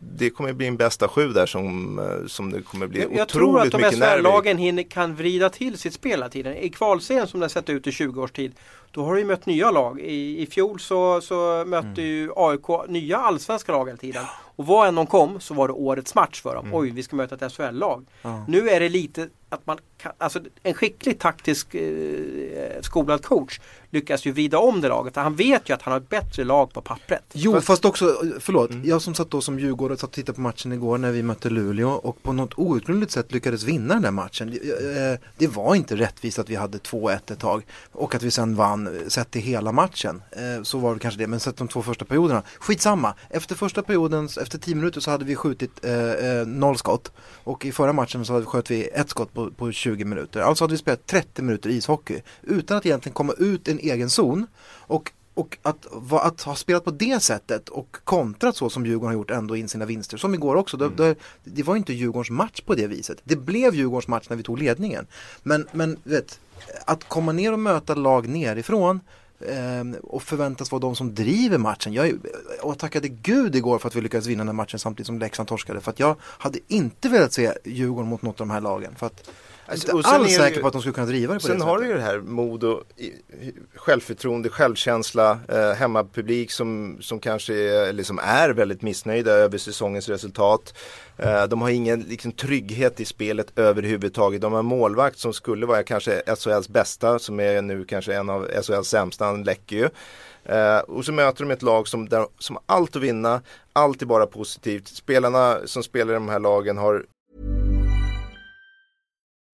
det kommer bli en bästa sju där som, eh, som det kommer bli Jag, otroligt jag tror att de mycket nerver. SHL-lagen hinner, kan vrida till sitt spel hela tiden. I kvalserien som det sett ut i 20 års tid. Då har du ju mött nya lag. I, i fjol så, så mötte Mm. ju AIK nya allsvenska lag hela tiden. Och vad än de kom så var det årets match för dem. Mm. Oj, vi ska möta ett SHL-lag. Ja. Nu är det lite att man kan, alltså en skicklig taktisk eh, skolad coach lyckas ju vrida om det laget. Han vet ju att han har ett bättre lag på pappret. Jo, fast, också, förlåt, Mm. jag som satt då som Djurgårdare satt och tittade på matchen igår när vi mötte Luleå och på något outgrundligt sätt lyckades vinna den där matchen. Det, eh, Det var inte rättvist att vi hade 2-1 ett tag och att vi sen vann han sett till hela matchen. Eh, Så var det kanske det, men sett de två första perioderna. Skitsamma, efter första perioden, efter 10 minuter så hade vi skjutit eh, eh, noll skott och i förra matchen så sköt vi ett skott på, på 20 minuter. Alltså hade vi spelat 30 minuter ishockey utan att egentligen komma ut i en egen zon. Och och att, va, att ha spelat på det sättet och kontrat så som Djurgården har gjort ändå in sina vinster, som igår också. Mm. Det, det, var inte Djurgårdens match på det viset. Det blev Djurgårdens match när vi tog ledningen. Men, men vet, att komma ner och möta lag nerifrån eh, och förväntas vara de som driver matchen. Jag, och tackade gud igår för att vi lyckades vinna den här matchen samtidigt som Leksand torskade. För att jag hade inte velat se Djurgården mot något av de här lagen. För att Alltså, och inte alls säker ju- på att de skulle kunna driva det på Sen det har du ju det här Modo, i- självförtroende, självkänsla, eh, hemmapublik som, som kanske är, liksom är väldigt missnöjda över säsongens resultat. Eh, de har ingen liksom, trygghet i spelet överhuvudtaget. De har en målvakt som skulle vara kanske SHLs bästa, som är nu kanske en av SHLs sämsta, han läcker ju. Eh, och så möter de ett lag som, där, som har allt att vinna, allt är bara positivt. Spelarna som spelar i de här lagen har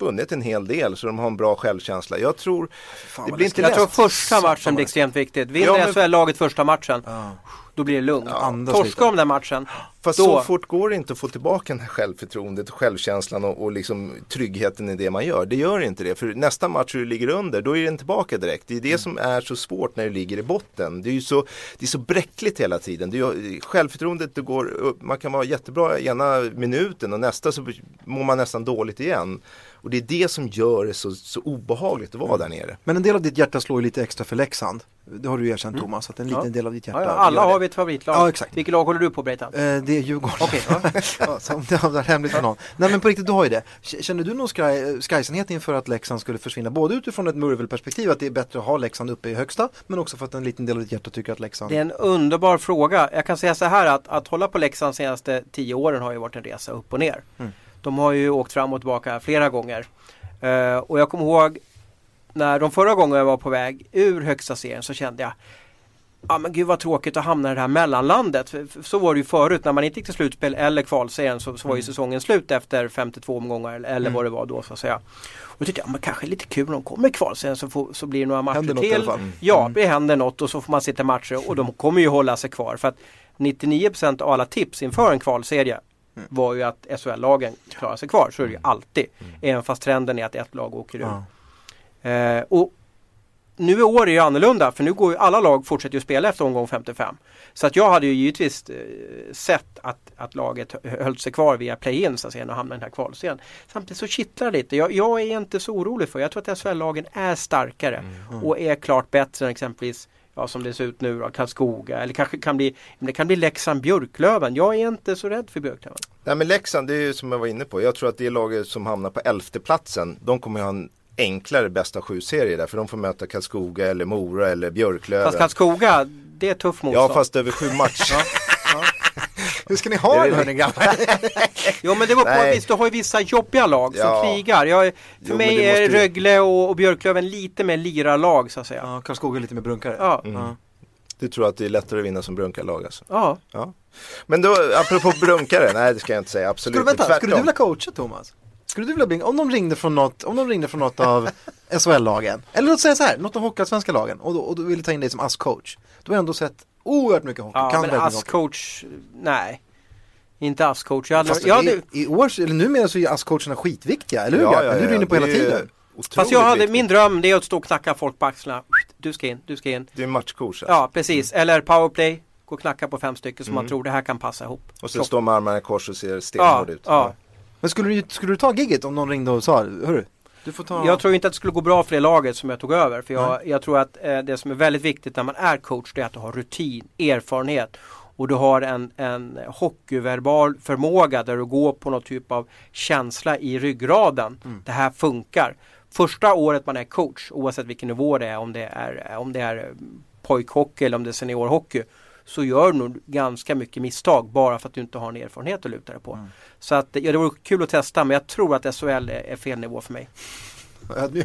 vunnit en hel del så de har en bra självkänsla. Jag tror det vad blir inte Jag tror lätt. första matchen blir extremt viktigt. Vinner Ja, men- SHL-laget första matchen, då blir det lugnt. andas Torskar de den matchen, Fast då... så fort går det inte att få tillbaka det här självförtroendet och självkänslan och, och liksom tryggheten i det man gör. Det gör inte det. För nästa match du ligger under, då är den tillbaka direkt. Det är det som är så svårt när du ligger i botten. Det är ju så, det är så bräckligt hela tiden. Det är, självförtroendet, det går upp, man kan vara jättebra ena minuten och nästa så mår man nästan dåligt igen. Och det är det som gör det så, så obehagligt att vara där nere. Men en del av ditt hjärta slår ju lite extra för Leksand. Det har du ju erkänt Thomas, att en liten Ja. del av ditt hjärta Ja, ja, alla har vi ett favoritlag. Ja, exakt. Vilket lag håller du på Breitan? Eh, det är Djurgården. Okej, ja. <laughs> ja, så om det har varit hemligt för någon. Nej men på riktigt, du har ju det. Känner du någon skraj- skrajsenhet inför att Leksand skulle försvinna? Både utifrån ett Murvel-perspektiv, att det är bättre att ha Leksand uppe i högsta, men också för att en liten del av ditt hjärta tycker att Leksand... Det är en underbar fråga. Jag kan säga så här att, att hålla på Leksand senaste tio åren har ju varit en resa upp och ner. Mm. De har ju åkt fram och tillbaka flera gånger. Eh, och jag kommer ihåg när de förra gången jag var på väg ur högsta serien så kände jag Ja men gud vad tråkigt att hamna i det här mellanlandet. Så var det ju förut när man inte gick till slutspel eller kvalserien så, så var ju säsongen slut efter 52 omgångar eller, eller vad det var då så att säga. Och då tyckte jag, men kanske lite kul om de kommer i kvalserien så, får, så blir det några matcher Händer något i till. alla fall. Mm. Ja, det händer något och så får man sitta matcher och de kommer ju hålla sig kvar. För att 99% av alla tips inför en kvalserie Mm. var ju att SHL-lagen klarar sig kvar. Så är det ju alltid. Även fast trenden är att ett lag åker ur. Ja. Eh, och nu i år är det ju annorlunda för nu går ju alla lag fortsätter ju spela efter omgång 55. Så att jag hade ju givetvis eh, sett att, att laget hö- höll sig kvar via play-in så att säga och hamnade i den här kvalserien. Samtidigt så kittlar det lite. Jag, jag är inte så orolig för Jag tror att SHL-lagen är starkare och är klart bättre än exempelvis Ja, som det ser ut nu då, Karlskoga eller kanske kan bli, det kan bli Leksand Björklöven. Jag är inte så rädd för Björklöven. Nej men Leksand, det är ju som jag var inne på. Jag tror att det laget som hamnar på elfte platsen, de kommer ha en enklare bästa sju-serie där. För de får möta Karlskoga eller Mora eller Björklöven. Fast Karlskoga, det är tuff ja motstånd. fast över sju matcher. Hur ska ni ha det det- hörni grabbar? <laughs> Jo men det var på visst, du har ju vissa jobbiga lag som Ja. krigar. Jag, för Jo, mig är måste Rögle och, och Björklöven lite mer lirarlag så att säga. Ja, Karlskoga är lite mer brunkare. Ja. Ja. Du tror att det är lättare att vinna som brunkarlag alltså? Ja. Ja. Men då, apropå brunkare, nej det ska jag inte säga, absolut Skulle, vänta, inte. skulle du vilja coacha Thomas? Skulle du vilja bli, om de ringde från något, om de ringde från något av <laughs> SHL-lagen, eller låt säga så här, något av Hockeyallsvenska lagen och, då- och du ville ta in dig som ASS-coach. Du har ändå sett oerhört mycket hockey, Ja, kan men. ASS-coach, nej. Inte ASS-coach. Jag hade, Fast jag hade, i, i år, eller numera så är ju ASS-coacherna skitviktiga, eller hur? Ja, Gabriel? ja, Det är du ja, inne på hela är tiden. fast jag hade, viktigt. min dröm det är att stå och knacka folk på axlarna. Du ska in, du ska in. Det är matchcoach alltså. Ja, precis. Eller powerplay. Gå och knacka på fem stycken som man tror det här kan passa ihop. Och Så- så står med armarna i kors och ser stenhård ja, ut. ja. Men skulle du, skulle du ta gigget om någon ringde och sa, hörru, du får ta... Jag tror inte att det skulle gå bra för det laget som jag tog över. För jag, jag tror att eh, det som är väldigt viktigt när man är coach det är att du har rutin, erfarenhet och du har en, en hockeyverbal förmåga där du går på någon typ av känsla i ryggraden. Mm. Det här funkar. Första året man är coach, oavsett vilken nivå det är, om det är, om det är pojkhockey eller om det är seniorhockey så gör du nog ganska mycket misstag bara för att du inte har en erfarenhet att luta dig på. Mm. Så att, ja, det vore kul att testa men jag tror att SHL är, är fel nivå för mig.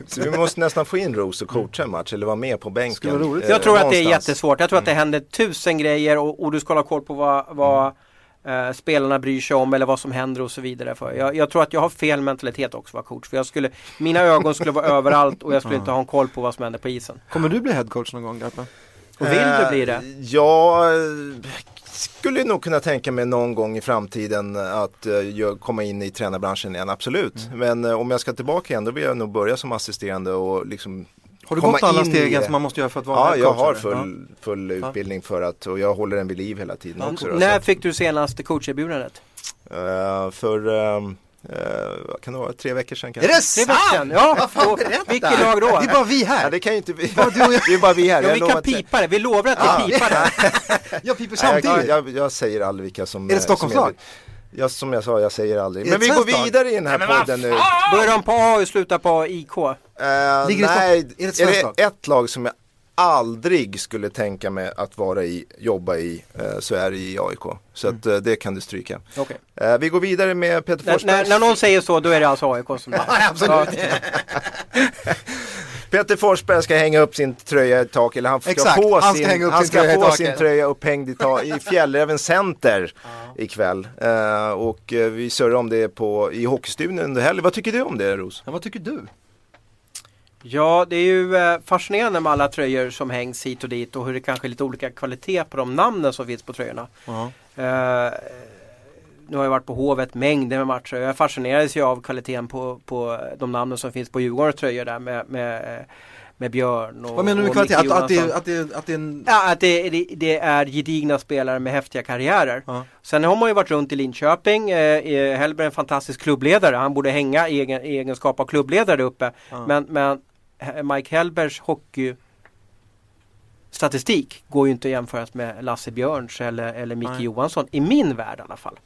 Så vi måste nästan få in Rose och coacha en match eller vara med på bänken. Eh, Jag tror att det är någonstans. jättesvårt. Jag tror att det händer tusen grejer och, och du ska hålla koll på vad, vad eh, spelarna bryr sig om eller vad som händer och så vidare. För jag, jag tror att jag har fel mentalitet också att vara coach. För jag skulle, mina ögon skulle vara <laughs> överallt och jag skulle inte ha en koll på vad som händer på isen. Kommer du bli headcoach någon gång Garpen? Och vill du bli det? Eh, Ja, eh, skulle nog kunna tänka mig någon gång i framtiden att eh, jag- komma in i tränarbranschen igen, absolut. Mm. Men eh, om jag ska tillbaka igen då vill jag nog börja som assisterande och liksom Har du komma gått alla stegen som man måste göra för att vara Ja, jag har full, full utbildning för att och jag håller den vid liv hela tiden också. Då, När fick du senaste coacherbjudandet? eh, för, ehm, eh, kan det vara, tre veckor sedan Är kanske? det Tre veckor sedan? sant? Ja, Vad fan, berätta! vilket lag då? Det är bara vi Ja, här. det kan ju inte vi. du och jag. det är bara vi här. Ja, vi kan pipa det. Vi lovar att vi Ja. pipar det. <laughs> Jag piper Nej, samtidigt. Jag, jag, jag säger aldrig vilka som Är det eh, Stockholmslag? som är- Jag, som jag sa, jag säger aldrig. Är Men det vi går vidare i den här podden nu. Börjar de på A och slutar på IK? Eh, det i nej, är det ett är det lag? ett lag som jag aldrig skulle tänka mig att vara i, jobba i, eh, så är det i AIK. Så att, eh, det kan du stryka. Okej. Eh, vi går vidare med Peter Forsberg. när, när någon säger så, då är det alltså AIK som <laughs> är. Ja, absolut. <laughs> Peter Forsberg ska hänga upp sin tröja i taket, eller han ska Exakt, få, han ska sin, upp han sin ska tröja i få sin tröja upphängd i, ta, i Fjällräven Center ikväll. Eh, och eh, vi surrar om det på, i Hockeystudion under helgen. Vad tycker du om det Ros? Ja, vad tycker du? Ja, det är ju eh, fascinerande med alla tröjor som hängs hit och dit och hur det kanske är lite olika kvalitet på de namnen som finns på tröjorna. Ja. Eh, nu har jag varit på Hovet mängder med matcher. Jag fascinerades ju av kvaliteten på, på de namnen som finns på Djurgårdens tröjor där med, med, eh, med Björn och Vad menar du med kvalitet? Att, att, det, att, det, att det är en... Ja, att det, det, det är gedigna spelare med häftiga karriärer. Ja. Sen har man ju varit runt i Linköping. Eh, Hellberg är en fantastisk klubbledare. Han borde hänga i egen, egenskap av klubbledare uppe. Ja. Men, men Mike Hellbergs hockey statistik går ju inte att jämföras med Lasse Björns eller, eller Micke. Johansson i min värld i alla fall.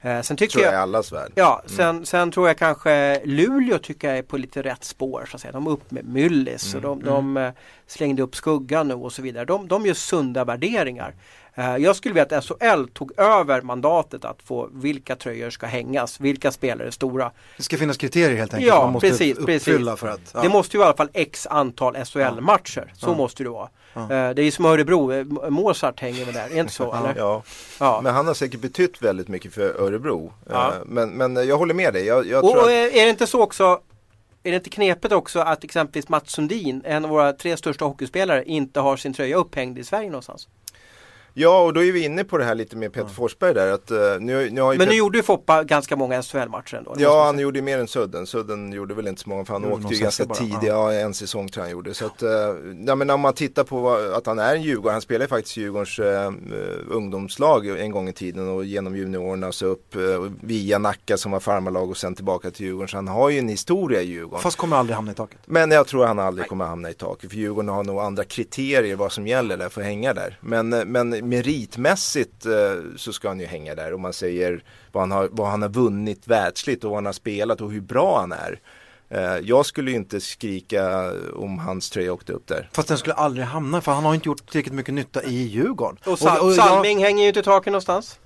Eh, sen tycker Tror jag jag, i allas värld. Ja, sen, sen tror jag kanske Luleå tycker jag är på lite rätt spår. Så att säga. De är upp med Myllis och de, de eh, slängde upp skuggan nu och så vidare. De, de gör sunda värderingar. Eh, Jag skulle vilja att SHL tog över mandatet att få vilka tröjor ska hängas, vilka spelare är stora. Det ska finnas kriterier helt enkelt. Ja, man måste precis, uppfylla precis. för att... Ja. Det måste ju i alla fall x antal SHL-matcher. Så måste det vara. Eh, Det är ju som Örebro, eh, Mozart hänger väl där, är inte så? Eller? Ja. Ja. Men han har säkert betytt väldigt mycket för Örebro. Ja. Men, men jag håller med dig. Jag, jag Och, tror och att, är är det inte så också är det inte knepet också att exempelvis Mats Sundin, en av våra tre största hockeyspelare, inte har sin tröja upphängd i Sverige någonstans? Ja, och då är vi inne på det här lite med Peter Forsberg där. Att, eh, nu, nu har ju Men nu Pet- gjorde ju Foppa ganska många SHL-matcher ändå. Ja, han gjorde ju mer än Sudden. Sudden gjorde väl inte så många för han Gjorde åkte ju ganska tidigt. Ja. en säsong tror jag han gjorde. Så att, eh, ja, men om man tittar på vad, att han är en Djurgården. Han spelade faktiskt Djurgårdens eh, ungdomslag en gång i tiden och genom juniorerna så upp via Nacka som var farmarlag och sen tillbaka till Djurgården. Så han har ju en historia i Djurgården. Fast kommer aldrig hamna i taket. Men jag tror han aldrig kommer hamna i taket. För Djurgården har nog andra kriterier vad som gäller där för att hänga där. Men, men meritmässigt eh, så ska han ju hänga där. Om man säger vad han, har, vad han har vunnit världsligt och vad han har spelat och hur bra han är. Eh, jag skulle ju inte skrika om hans tröja åkte upp där. Fast den skulle aldrig hamna för han har inte gjort tillräckligt mycket nytta i Djurgården. Och, Sal- jag- Salming hänger ju inte i taket någonstans.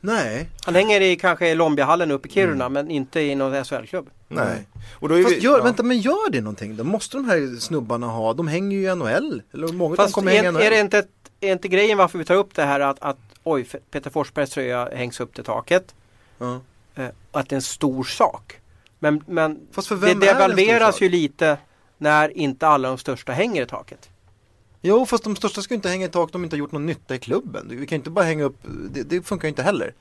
Nej, Han hänger i kanske i Lombiahallen uppe i Kiruna men inte i någon SHL-klubb. Nej. Och då är Fast vi, gör, ja. vänta, men gör det någonting då? Måste de här snubbarna ha, de hänger ju i NHL. Eller många Fast kommer hänga i är, NHL. är, det inte, ett- är inte grejen varför vi tar upp det här att, att oj, Peter Forsbergs tröja hängs upp till taket. Och att det är en stor sak. Men, men Fast för vem det devalveras ju lite när inte alla de största hänger i taket. Jo, fast de största ska inte hänga i tak om de inte har gjort någon nytta i klubben. Vi kan inte bara hänga upp, det, det funkar inte heller.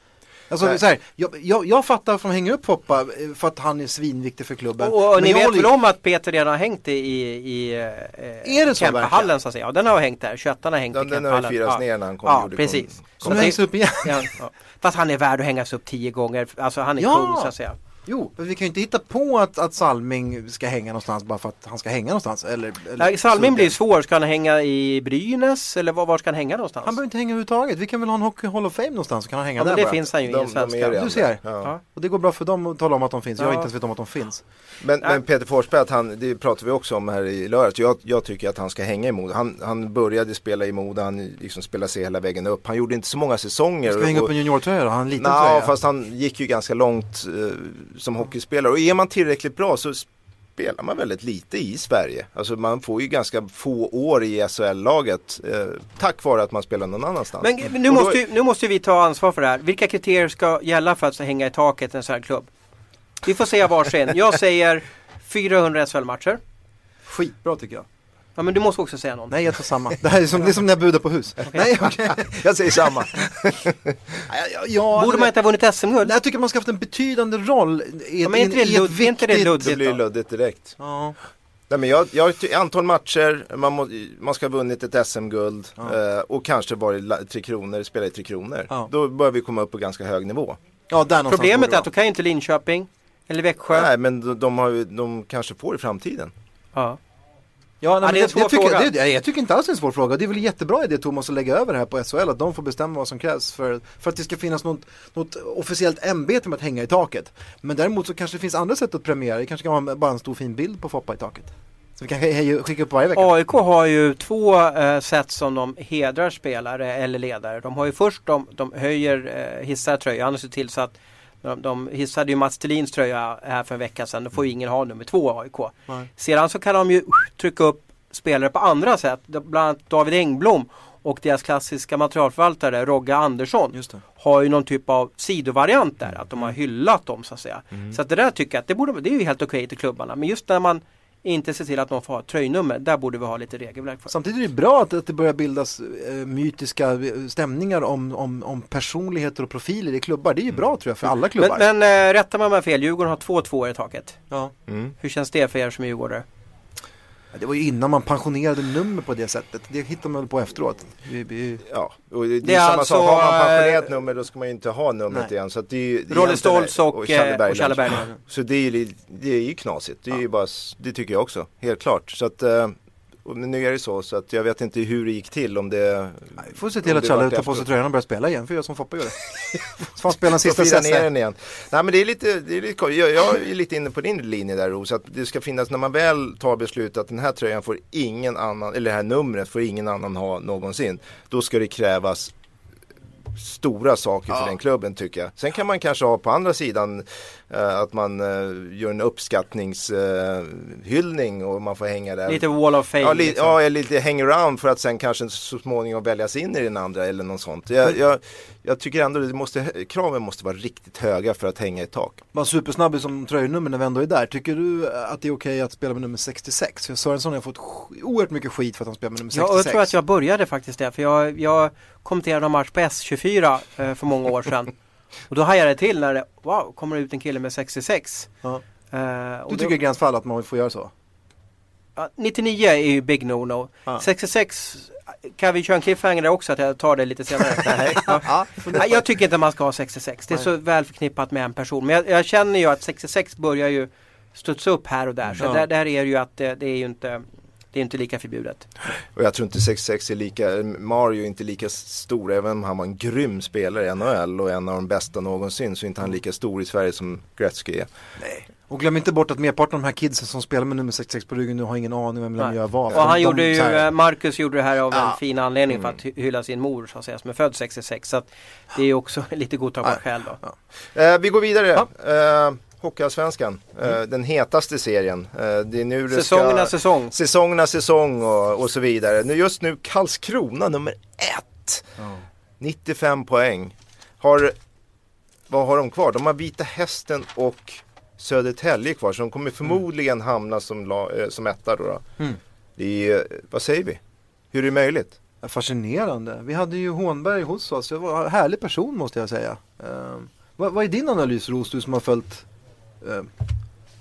Alltså så här, jag, jag, jag fattar att de hänger upp Hoppa eh, för att han är svinviktig för klubben. Och, och ni vet håller väl ju- om att Peter redan har hängt i, i, i eh, Är det så Kempehallen så att säga. Ja, den har hängt där. 21 har hängt Den- i den har Kempehallen. firats ja. ner när han kom Ja, precis. kom- Så Kommer det- hängs upp igen. Ja, ja. Fast han är värd att hängas upp tio gånger. Alltså han är Ja. kung så att säga. Jo, men vi kan ju inte hitta på att, att Salming ska hänga någonstans bara för att han ska hänga någonstans. Eller, eller Nej, Salming blir svår. Ska han hänga i Brynäs eller var, var ska han hänga någonstans? Han behöver inte hänga överhuvudtaget. Vi kan väl ha en Hockey Hall of Fame någonstans så kan han hänga ja, där men det bara. finns han ju i De- de svenska. Du ser. Ja. Ja. Och det går bra för dem att tala om att de finns. Jag har Ja. inte ens vet om att de finns. Men, men Peter Forsberg, att han, det pratade vi också om här i lördags. Jag, jag tycker att han ska hänga i Modo. Han, han började spela i Modo, han liksom spelade sig hela vägen upp. Han gjorde inte så många säsonger. Ska hänga upp en juniortröja då? Han en liten Nå, tröja? fast han gick ju ganska långt eh, som hockeyspelare. Och är man tillräckligt bra så spelar man väldigt lite i Sverige. Alltså man får ju ganska få år i SHL-laget eh, tack vare att man spelar någon annanstans. Men men nu då- måste, ju, nu måste vi ta ansvar för det här. Vilka kriterier ska gälla för att hänga i taket i en sån här klubb? Vi får säga varsin. Jag säger <laughs> 400 SHL-matcher. Skitbra tycker jag. Ja men du måste också säga någon. Nej, jag tar samma. Det här är som, det är som när jag budar på hus. Nej, okej. Jag säger samma. Ja, ja, Borde man inte ha vunnit SM-guld? Jag tycker man ska ha haft en betydande roll i, Ja, men är inte det i ett inte det viktigt... luddigt? Det blir luddigt direkt. Ja. Nej, men jag, jag, antal matcher, man, må, man ska ha vunnit ett SM-guld eh, och kanske varit Tre Kronor, spelat i Tre Kronor. Ja. Då börjar vi komma upp på ganska hög nivå. ja, där Problemet är att då kan ju inte Linköping eller Växjö. Nej, men de, de, har, de kanske får i framtiden. Ja. Ja, nej, det det, det tycker, det, jag tycker inte alls det är en svår fråga. Det är väl jättebra idé Thomas att lägga över det här på SHL. Att de får bestämma vad som krävs för, för att det ska finnas något, något officiellt ämbete med att hänga i taket. Men däremot så kanske det finns andra sätt att premiera. Det kanske kan vara bara en stor fin bild på Foppa i taket. Så vi kan skicka upp varje vecka. AIK har ju två eh, sätt som de hedrar spelare eller ledare. De har ju först, de, de höjer, eh, hissar tröjan och ser till så att de, de hissade ju Mats Thelins tröja här för en vecka sedan. Då får ju ingen ha nummer två AIK. Nej. Sedan så kan de ju trycka upp spelare på andra sätt. Bland annat David Engblom och deras klassiska materialförvaltare Rogge Andersson har ju någon typ av sidovariant där. Att de har hyllat dem så att säga. Mm. Så att det där tycker jag att det, borde, det är ju helt okej till klubbarna. Men just när man inte ser till att någon får ha ett tröjnummer. Där borde vi ha lite regelverk för. Samtidigt är det bra att, att det börjar bildas eh, mytiska eh, stämningar om, om, om personligheter och profiler i klubbar. Det är ju bra tror jag för alla klubbar. Men, men äh, rätta mig om jag har fel. Djurgården har två tvåor i taket. ja. Hur känns det för er som är djurgårdare? Det var ju innan man pensionerade nummer på det sättet. Det hittar man väl på efteråt. Vi, vi, Ja, och det, det, är är samma alltså, sak. Har man pensionerat eh, nummer då ska man ju inte ha numret Nej. igen. Så att det, är det egentligen- Stoltz och, Challe eh, och Challe Berglund. Så det är, ju- det är ju knasigt. Det är ju bara, det tycker jag också. Helt klart. Så att, eh, Och nu är det så, så att jag vet inte hur det gick till om det... Vi får se till att Challe tar på sig tröjan och börjar spela igen, för jag som Foppa gör <laughs> det. Så får han spela en Så sista den igen. Nej men det är lite, det är lite jag, jag är lite inne på din linje där Ros, att det ska finnas, när man väl tar beslut att den här tröjan får ingen annan, eller det här numret får ingen annan ha någonsin. Då ska det krävas stora saker för den klubben tycker jag. Sen kan man kanske ha på andra sidan att man eh, gör en uppskattningshyllning och man får hänga där. Lite wall of fame. Ja, li- liksom. ja, lite hangaround för att sen kanske så småningom väljas in i den andra eller något sånt. Jag, jag, jag tycker ändå att det måste, kraven måste vara riktigt höga för att hänga i tak. Bara supersnabb som tröjnummer när vi ändå är där. Tycker du att det är okej att spela med nummer 66? För Sörensson har fått oerhört mycket skit för att han spelar med nummer 66. Ja, jag tror att jag började faktiskt det. För jag, jag kommenterade en match på S24 eh, för många år sedan. <laughs> Och då hajade det till när det, wow, kommer det ut en kille med 66. Ja. Och Du då- tycker i gränsfall att man får göra så? Ja, 99 är ju big no-no. Ja. 66 kan vi köra en cliffhanger där också att jag tar det lite senare? <laughs> Nej. Ja. Nej, jag tycker inte man ska ha 66. Det är så väl förknippat med en person. Men jag, jag känner ju att 66 börjar ju studsa upp här och där. Så Ja. där, där är det ju att det, det är ju inte det är inte lika förbjudet. Och jag tror inte 66 är lika, Mario är inte lika stor, även om han var en grym spelare i NHL och en av de bästa någonsin så är inte han lika stor i Sverige som Gretzky är. Och glöm inte bort att merparten av de här kidsen som spelar med nummer 66 på ryggen nu har ingen aning vem de Nej. gör vad. Och han De- gjorde ju, här- eh, Marcus gjorde det här av Ja. en fin anledning för att hy- hylla sin mor så att säga som är född 66. Så att det är också <laughs> lite godtagbart skäl då. Eh, vi går vidare. Eh, Hockeyallsvenskan, eh, den hetaste serien. Eh, det är nu det Säsongernas ska... säsong. Säsongernas säsong och, och så vidare. Nu, just nu Karlskrona nummer ett. 95 poäng. Har, vad har de kvar? De har Vita Hästen och Södertälje kvar. Så de kommer förmodligen hamna som, la, eh, som etta då. då. Mm. Det är, vad säger vi? Hur är det möjligt? Fascinerande. Vi hade ju Hånberg hos oss. Det var en härlig person måste jag säga. Ehm, vad, vad är din analys Ros, du som har följt eh,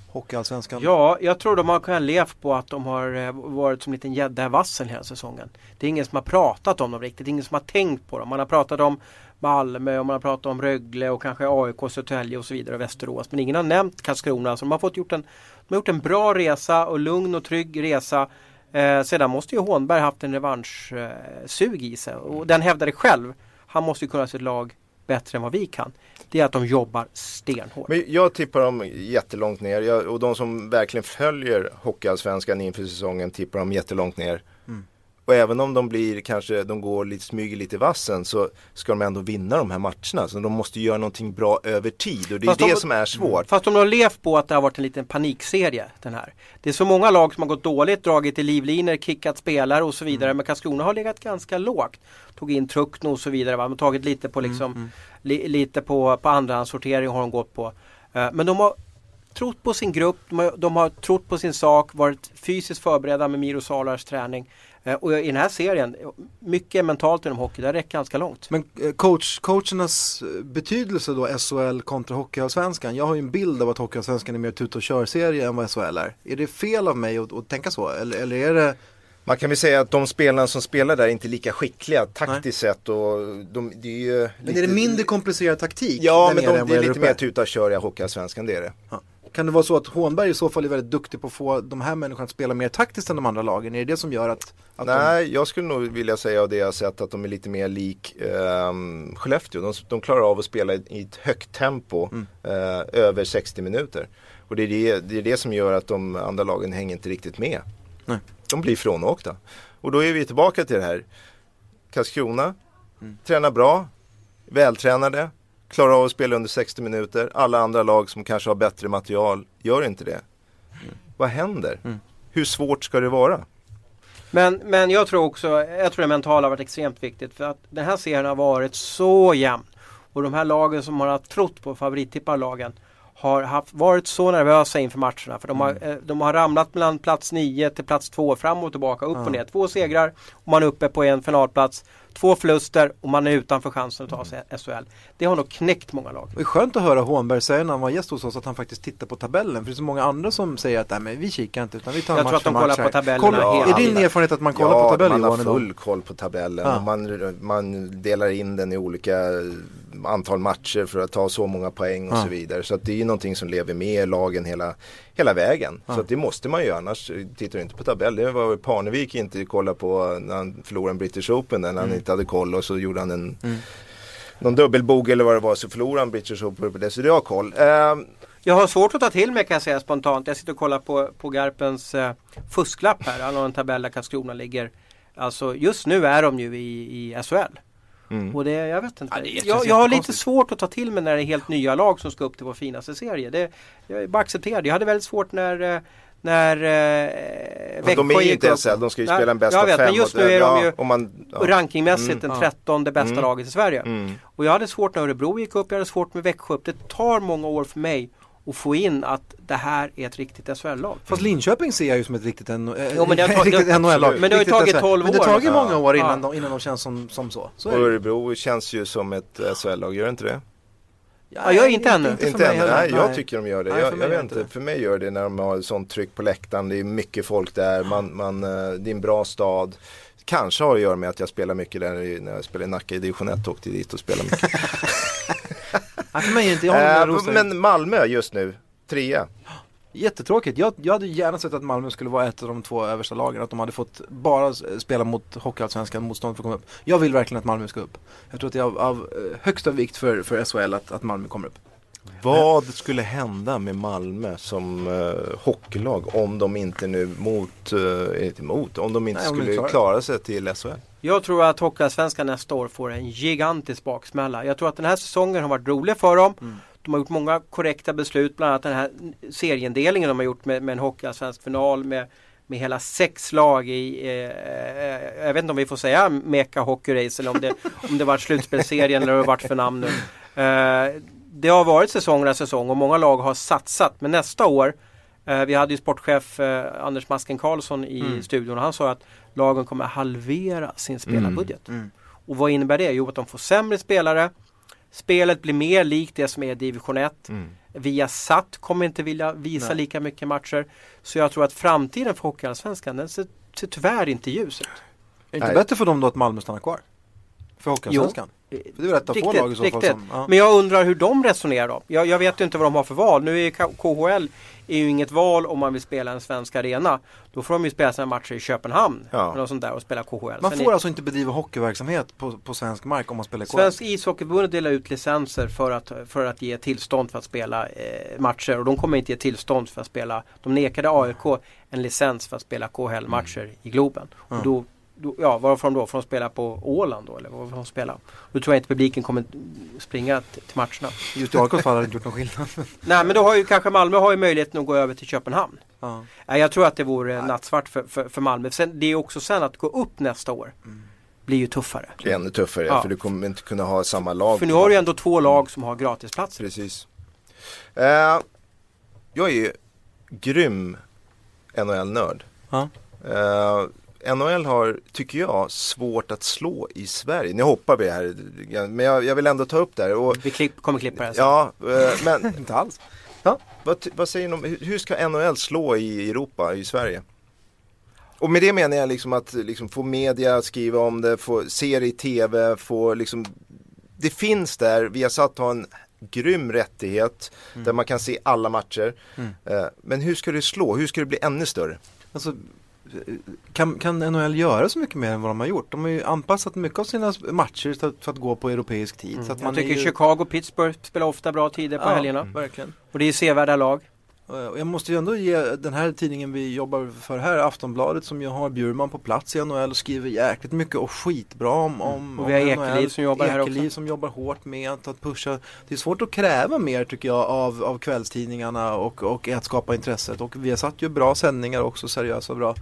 Hockeyallsvenskan? Ja, jag tror de har kunnat leva på att de har eh, varit som en liten gädda i vassen hela säsongen. Det är ingen som har pratat om dem riktigt, det är ingen som har tänkt på dem. Man har pratat om Malmö och man har pratat om Rögle och kanske AIK, Södertälje och så vidare, och Västerås. Men ingen har nämnt Karlskrona. Så de har fått gjort en, de har gjort en bra resa och lugn och trygg resa. Eh, sedan måste ju Hånberg haft en revanschsug eh, i sig och den hävdade själv. Han måste ju kunna sitt lag bättre än vad vi kan. Det är att de jobbar stenhårt. Men jag tippar dem jättelångt ner jag, och de som verkligen följer Hockeyallsvenskan inför säsongen tippar dem jättelångt ner. Och även om de blir kanske, de går lite, smyger lite i vassen så ska de ändå vinna de här matcherna. Så de måste göra någonting bra över tid och det är Fast det de- som är svårt. Fast de har levt på att det har varit en liten panikserie den här. Det är så många lag som har gått dåligt, dragit i livlinor, kickat spelare och så vidare. Men Karlskrona har legat ganska lågt. Tog in Truckno och så vidare. Va? De har tagit lite på liksom li, lite på, på andrahandssortering har de gått på. Eh, men de har trott på sin grupp, de har, de har trott på sin sak, varit fysiskt förberedda med Miro Salars träning. Eh, och i den här serien, mycket mentalt inom hockey, det räcker ganska långt. Men eh, coach, coachernas eh, betydelse då SHL kontra Hockeyallsvenskan. Jag har ju en bild av att Hockeyallsvenskan är mer tut och kör-serie än vad SHL är. Är det fel av mig att, att tänka så? Eller, eller är det Man kan väl säga att de spelarna som spelar där är inte lika skickliga taktiskt sett och de, det är ju Men lite- är det mindre komplicerad taktik? Ja men de, det är lite mer tuta och köra i Hockeyallsvenskan det är det. Ja. Kan det vara så att Hånberg i så fall är väldigt duktig på att få de här människorna att spela mer taktiskt än de andra lagen? Är det det som gör att, att de... Nej, jag skulle nog vilja säga av det jag har sett att de är lite mer lik um, Skellefteå. De, de klarar av att spela i, i ett högt tempo Mm. eh, över 60 minuter. Och det är det, det är det som gör att de andra lagen hänger inte riktigt med. Nej. De blir frånåkta. Och då är vi tillbaka till det här. Karlskrona, Mm. tränar bra, vältränade, klarar av att spela under 60 minuter. Alla andra lag som kanske har bättre material gör inte det. Vad händer? Mm. Hur svårt ska det vara? Men, men jag tror också, jag tror det mentala har varit extremt viktigt för att den här serien har varit så jämn. Och de här lagen som har trott på favorittipparlagen har haft, varit så nervösa inför matcherna. För de har, Mm. eh, de har ramlat mellan plats 9 till plats 2 fram och tillbaka, upp och ner. Två segrar och man är uppe på en finalplats. Två förluster och man är utanför chansen att ta sig SHL. Det har nog knäckt många lag. Det är skönt att höra Hånberg säga när han var gäst hos oss att han faktiskt tittar på tabellen. För det är så många andra som säger att Nej, men vi kikar inte utan vi tar Jag match tror att de kollar här." på tabellerna Kolla, hela Är din erfarenhet att man kollar på tabellen man har full koll på tabellen Ja. och man, man delar in den i olika antal matcher för att ta så många poäng och Ja. så vidare. Så att det är ju någonting som lever med i lagen hela, hela vägen. Ja. Så det måste man ju annars tittar du inte på tabell. Det var Parnevik inte kolla på när han förlorade en British Open när han inte hade koll och så gjorde han en Mm. någon dubbelbog eller vad det var så förlorade han British Open på det. Så det har koll. Ehm, Jag har svårt att ta till mig kan jag säga spontant. Jag sitter och kollar på, på Garpens eh, fusklapp här. Han har en tabell där Karlskrona ligger. Alltså just nu är de ju i, i SHL. Mm. Och det, jag vet inte. Ja, det är jag, jag har lite svårt att ta till mig när det är helt nya lag som ska upp till vår finaste serie. Det, jag bara accepterad. Jag hade väldigt svårt när eh, när eh, Växjö de är ju inte. SHL, de ska ju Nej, spela en bästa jag vet, fem. Men just och- nu är de ja, ju om man, ja. rankingmässigt Mm, den ja. trettonde bästa Mm. laget i Sverige. Mm. Och jag hade svårt när Örebro gick upp, jag hade svårt med Växjö upp. Det tar många år för mig att få in att det här är ett riktigt SHL-lag. Fast Linköping ser jag ju som ett riktigt, N- Jo, men det har <laughs> tagit- riktigt det- NHL-lag. men det har ju tagit SHL. 12 Men det har år. tagit många år innan, Ja. de, innan de känns som, som så. så Och är det. Örebro känns ju som ett SHL-lag, gör det inte det? Ja, jag är inte ännu. Inte mig än, heller. nej, jag tycker de gör det. Nej, jag, jag vet inte inte, det. för mig gör det när de har sånt tryck på läktaren. Det är mycket folk där, man, man, eh, det är en bra stad. Kanske har att göra med att jag spelar mycket där när jag spelade i Nacka i division 1 åkte dit och spelade mycket. <laughs> Nej, för mig är inte, jag håller med äh, men Malmö just nu, trea. Jättetråkigt. Jag, jag hade gärna sett att Malmö skulle vara ett av de två översta lagen. Att de hade fått bara spela mot Hockeyallsvenskan motstånd för att komma upp. Jag vill verkligen att Malmö ska upp. Jag tror att det är av, av eh, högsta vikt för, för SHL att, att Malmö kommer upp. Vad skulle hända med Malmö som eh, hockeylag om de inte nu mot, eh, inte mot, om de inte Nej, de skulle klara sig till SHL? Jag tror att Hockeyallsvenskan nästa år får en gigantisk baksmälla. Jag tror att den här säsongen har varit rolig för dem. Mm. De har gjort många korrekta beslut, bland annat den här seriendelningen de har gjort med, med en Hockeyallsvensk final med, med hela sex lag i, eh, eh, jag vet inte om vi får säga Meka Hockey Race eller om det, om det varit slutspelsserien eller vad det varit för namn nu. Eh, det har varit säsongernas säsong och många lag har satsat. Men nästa år, vi hade ju sportchef eh, Anders Masken Karlsson i Mm. studion och han sa att lagen kommer halvera sin spelarbudget. Mm. Och vad innebär det? Jo, att de får sämre spelare. Spelet blir mer likt det som är division 1. Mm. Via satt kommer inte vilja visa Nej. lika mycket matcher. Så jag tror att framtiden för Hockeyallsvenskan den ser, ser tyvärr inte ljus ut. Är det inte Nej. bättre för dem då att Malmö stannar kvar? För Hockeyallsvenskan? För det är ett av få Riktigt, lag i så fall riktigt. som... Ja. Men jag undrar hur de resonerar då. Jag, jag vet ju inte vad de har för val. Nu är KHL är ju inget val om man vill spela en svensk arena. Då får de ju spela sina matcher i Köpenhamn. Ja. Eller sånt där och spela KHL. Man Sen får är- alltså inte bedriva hockeyverksamhet på, på svensk mark om man spelar KHL? Svensk ishockeyförbund delar ut licenser för att, för att ge tillstånd för att spela eh, matcher och de kommer inte ge tillstånd för att spela. De nekade AIK en licens för att spela KHL-matcher i Globen. Och då, då, ja, vad får de då? Får de spela på Åland då eller vad får de spela? Då tror jag inte publiken kommer springa till matcherna. Just i AIKs fall har det inte gjort någon skillnad. <laughs> Nej men då har ju kanske Malmö har ju möjligheten att gå över till Köpenhamn. ja. Jag tror att det vore nattsvart för, för, för Malmö. Sen, det är också sen att gå upp nästa år. Blir ju tuffare. Det är ännu tuffare Ja. för du kommer inte kunna ha samma lag. För nu har du ju ändå två lag som har gratisplatser. Precis. Eh, jag är ju grym NHL-nörd. Ja. Eh, NHL har, tycker jag, svårt att slå i Sverige. Nu hoppar vi här, men jag, jag vill ändå ta upp det här. Och, Vi klipp, kommer klippa det här sen. ja, eh, men <laughs> Inte alls. vad, ty- vad säger ni om, hur, ska NHL slå i Europa, i Sverige? Och med det menar jag liksom att liksom få media att skriva om det, få se det i tv, få liksom Det finns där, vi har satt ha en grym rättighet där man kan se alla matcher. Mm. Eh, men hur ska det slå? Hur ska det bli ännu större? Alltså, kan, kan NHL göra så mycket mer än vad de har gjort? De har ju anpassat mycket av sina matcher för att, gå på europeisk tid. Så att Jag man tycker är ju, Chicago och Pittsburgh spelar ofta bra tider på Ja, helgerna. Verkligen. Och det är sevärda lag. Eh, Och jag måste ju ändå ge den här tidningen vi jobbar för här, Aftonbladet, som ju har Bjurman på plats i NHL och skriver jäkligt mycket och skitbra om, om Och vi har om Ekeliv NHL. som jobbar här Ekeliv också. som jobbar hårt med att, att pusha. Det är svårt att kräva mer tycker jag av, av kvällstidningarna och, och att skapa intresset. Och vi har satt ju bra sändningar också, seriösa och bra.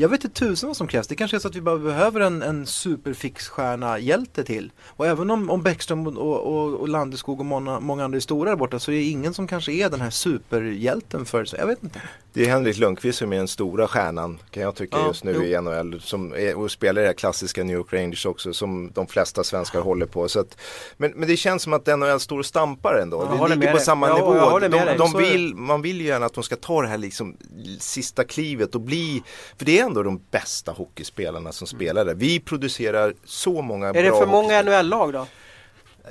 Jag vet inte tusen vad som krävs. Det kanske är så att vi bara behöver en, en superfixstjärna hjälte till. Och även om, om Bäckström och, och, och Landeskog och många, många andra är stora där borta så är det ingen som kanske är den här superhjälten för sig. Jag vet inte. Det är Henrik Lundqvist som är den stora stjärnan kan jag tycka Ja, just nu jo. i NHL. Som är, och spelar i det här klassiska New York Rangers också som de flesta svenskar håller på. Så att, men, men det känns som att NHL står och stampar ändå. Jag det ligger på samma Ja, nivå. de, de är det. vill, man vill ju gärna att de ska ta det här liksom sista klivet och bli, för det är ändå de bästa hockeyspelarna som spelar där. Vi producerar så många Är bra det för många. NHL-lag då?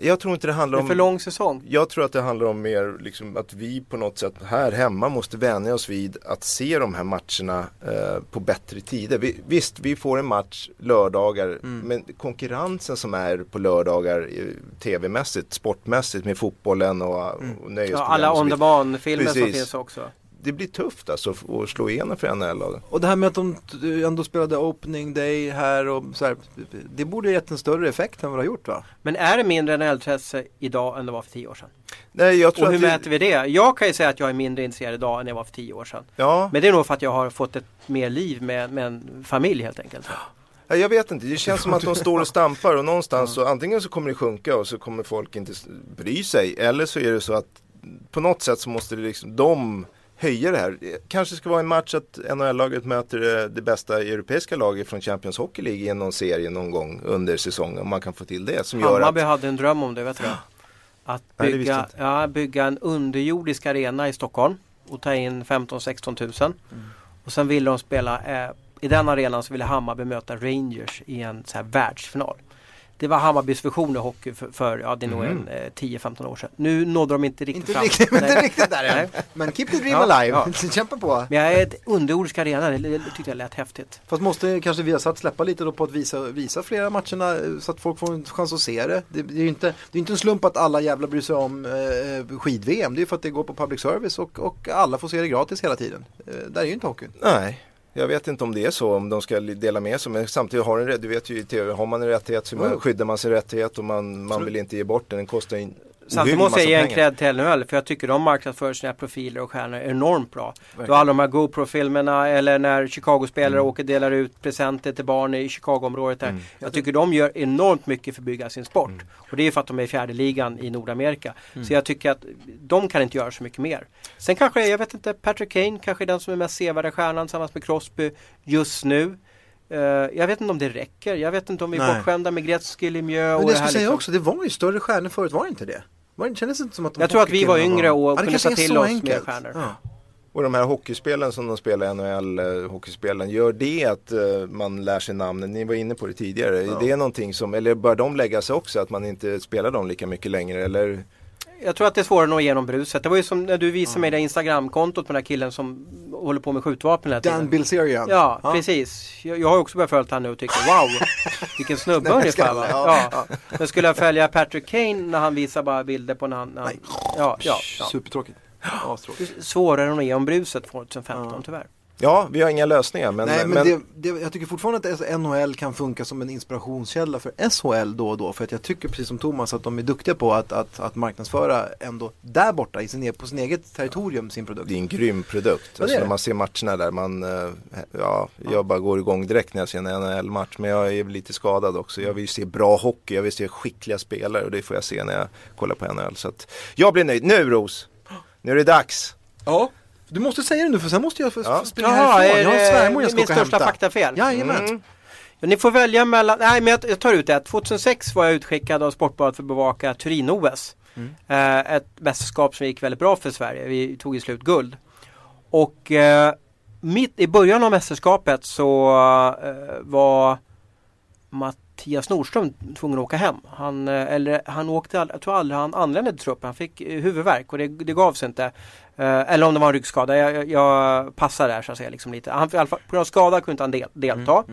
Jag tror inte det handlar Det är om för lång säsong. Jag tror att det handlar om mer liksom att vi på något sätt här hemma måste vänja oss vid att se de här matcherna eh, på bättre tider. Vi, visst, vi får en match lördagar Mm. men konkurrensen som är på lördagar eh, tv-mässigt, sportmässigt med fotbollen och, och Ja, nöjesprogram alla och så on the vidare. man-filmer som finns också. Det blir tufft alltså att- slå igenom för NHL. Och det här med att de ändå spelade opening day här och så här. Det borde ha gett en större effekt än vad det har gjort va? Men är det mindre NHL-intresse idag än det var för tio år sedan? Nej, jag tror Och hur att vi- mäter vi det? Jag kan ju säga att jag är mindre intresserad idag än jag var för tio år sedan. Ja, Men det är nog för att jag har fått ett mer liv med, med en familj helt enkelt. Jag vet inte, det känns som att de står och stampar och någonstans <laughs> så antingen så kommer det sjunka och så kommer folk inte bry sig eller så är det så att på något sätt så måste det liksom de höja det här. Det kanske ska vara en match att NHL-laget möter eh, det bästa europeiska laget från Champions Hockey League i någon serie någon gång under säsongen om man kan få till det som gör Hammarby att hade en dröm om det, vet du? Att Nej, bygga, inte. ja, bygga en underjordisk arena i Stockholm och ta in 15-16 tusen. Mm. Och sen ville de spela, eh, i den arenan så ville Hammarby möta Rangers i en så här världsfinal. Det var Hammarbys vision i hockey för, för ja det är nog en eh, 10-15 år sedan. Nu nådde de inte riktigt Inte fram. riktigt, men inte riktigt där än. Men keep the dream Ja, alive. ja. <laughs> Kämpa på. Men jag är ett underjordisk arena, det, det tyckte jag lät häftigt. Fast måste kanske vi ha satt släppa lite då på att visa, visa flera matcherna eh, så att folk får en chans att se det. Det, det är ju inte, det är inte en slump att alla jävla bryr sig om eh, skid-VM. Det är ju för att det går på public service och, och alla får se det gratis hela tiden. Eh, där är ju inte hockeyn. nej. Jag vet inte om det är så, om de ska dela med sig. Men samtidigt har en, du vet ju i tv, har man en rättighet så Mm. skyddar man sin rättighet och man, man vill inte ge bort den. Den kostar Samtidigt måste jag ge en cred till NHL för jag tycker de marknadsför sina profiler och stjärnor enormt bra. Du har alla de här GoPro-filmerna eller när Chicago-spelare Mm. åker och delar ut presenter till barn i Chicago-området där. Jag tycker de gör enormt mycket för att bygga sin sport. Mm. Och det är för att de är i fjärde ligan i Nordamerika. Så jag tycker att de kan inte göra så mycket mer. Sen kanske, jag vet inte, Patrick Kane kanske är den som är mest sevärda stjärnan tillsammans med Crosby just nu. Eh, jag vet inte om det räcker. Jag vet inte om vi är bortskämda med Gretzky, Lemieux och Men det det jag här skulle säga liksom. också, det var ju större stjärnor förut, var det inte det? Var det kändes inte som att de Jag tror att vi var yngre och Ja, det kunde ta är till oss enkelt. mer stjärnor. Ja. Och de här hockeyspelen som de spelar i NHL, eh, hockeyspelen, gör det att eh, man lär sig namnen? Ni var inne på det tidigare. Är det någonting som, eller bör de lägga sig också, att man inte spelar dem lika mycket längre? Eller? Jag tror att det är svårare att nå igenom bruset. Det var ju som när du visade mig det Instagramkontot på den här killen som håller på med skjutvapen hela tiden. Dan Bilzerian. Ja, precis. Jag, jag har också börjat följa honom nu och tycker wow, vilken snubbe ungefär. Va? ja. Ja. Men skulle jag följa Patrick Kane när han visar bara bilder på när han... När han ja, ja, ja. Supertråkigt. Svårare att nå igenom bruset 2015 tyvärr. Ja, vi har inga lösningar. Men, Nej men, men det, det, jag tycker fortfarande att NHL kan funka som en inspirationskälla för SHL då och då. För att jag tycker precis som Thomas att de är duktiga på att, att, att marknadsföra ändå där borta i sin, e- på sin eget territorium sin produkt. det är en grym produkt. är Alltså, det. när man ser matcherna där, man, eh, ja, jag bara går igång direkt när jag ser en NHL-match. Men jag är lite skadad också. Jag vill ju se bra hockey, jag vill se skickliga spelare och det får jag se när jag kollar på NHL. Så att jag blir nöjd. Nu Ros! Nu är det dags! Ja. Du måste säga det nu för sen måste jag Ja. springa Jaha, härifrån. är Jag har det svärmor jag ska min åka och största hämta. faktafel? Jajamän. Mm. Ja, ni får välja mellan, nej men jag, jag tar ut det. 2006 var jag utskickad av Sportbladet för att bevaka Turin-OS. Eh, ett mästerskap som gick väldigt bra för Sverige. Vi tog i slut guld. Och eh, mitt i början av mästerskapet så eh, var Mattias Nordström tvungen att åka hem. Han, eller, han åkte, jag tror aldrig han anlände till truppen. Han fick huvudvärk och det, det gav sig inte. Eh, eller om det var en ryggskada. Jag, jag, passar där så att säga. Liksom lite. Han, på grund av skada kunde inte han del, delta.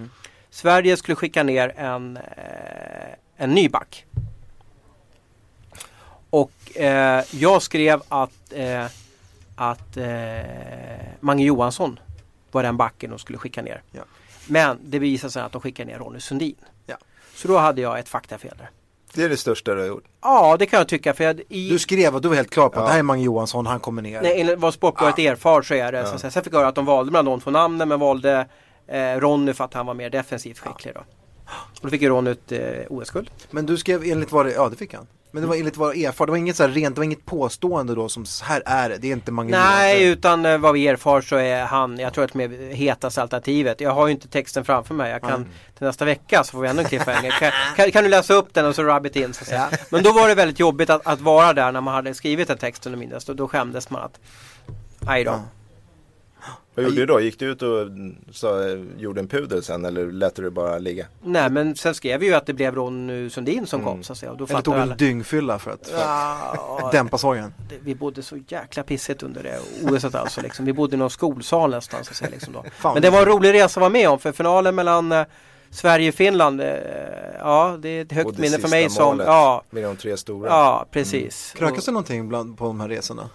Sverige skulle skicka ner en, eh, en ny back. Och eh, jag skrev att, eh, att eh, Mange Johansson var den backen de skulle skicka ner. Ja. Men det visade sig att de skickade ner Ronny Sundin. Ja. Så då hade jag ett faktafel där. Det är det största du har gjort. Ja, det kan jag tycka. För jag, i, Du skrev att du var helt klar på att Ja. det här är Mange Johansson, han kommer ner. Nej, enligt vad Sportbladet erfar så är det. Så, att säga. sen fick jag höra att de valde mellan de två namnen men valde eh, Ronny för att han var mer defensivt skicklig. Då. Och då fick ju Ronny ett eh, OS-guld. Men du skrev enligt vad det, ja det fick han. Men det var enligt vad det erfar, det var inget så här rent, det var inget påstående då som så här är det, det är inte Mange Nej, utan eh, vad vi erfar så är han, jag tror att det är hetaste alternativet. Jag har ju inte texten framför mig. Jag kan till nästa vecka så får vi ännu en cliffhanger. Kan, kan, kan du läsa upp den och så rub it in så att säga. Men då var det väldigt jobbigt att, att vara där när man hade skrivit en text under minst. Och då skämdes man att, aj då. Vad gjorde du då? Gick du ut och sa, gjorde en pudel sen eller lät du det bara ligga? Nej men sen skrev vi ju att det blev Ron Sundin som kom så att säga. Och då Eller tog du alla. en dyngfylla för att, för att <laughs> dämpa sorgen? vi bodde så jäkla pissigt under det OSet alltså. Liksom. Vi bodde i någon skolsal nästan. Så att säga, liksom då. Men det var en rolig resa att vara med om för finalen mellan eh, Sverige och Finland, eh, ja det är ett högt det minne för mig som, målet ja, Med de tre stora? ja precis. Krökas det någonting bland, på de här resorna?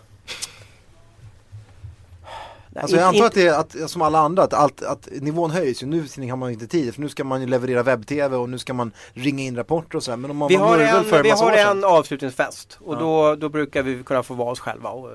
Nej, Alltså jag inte- antar att det är att, som alla andra, att, allt, att nivån höjs ju. Nu har man inte tid, för nu ska man ju leverera webb-tv och nu ska man ringa in rapporter och sådär. Men om man Vi har murvel för en, vi har en avslutningsfest och då, då brukar vi kunna få vara oss själva och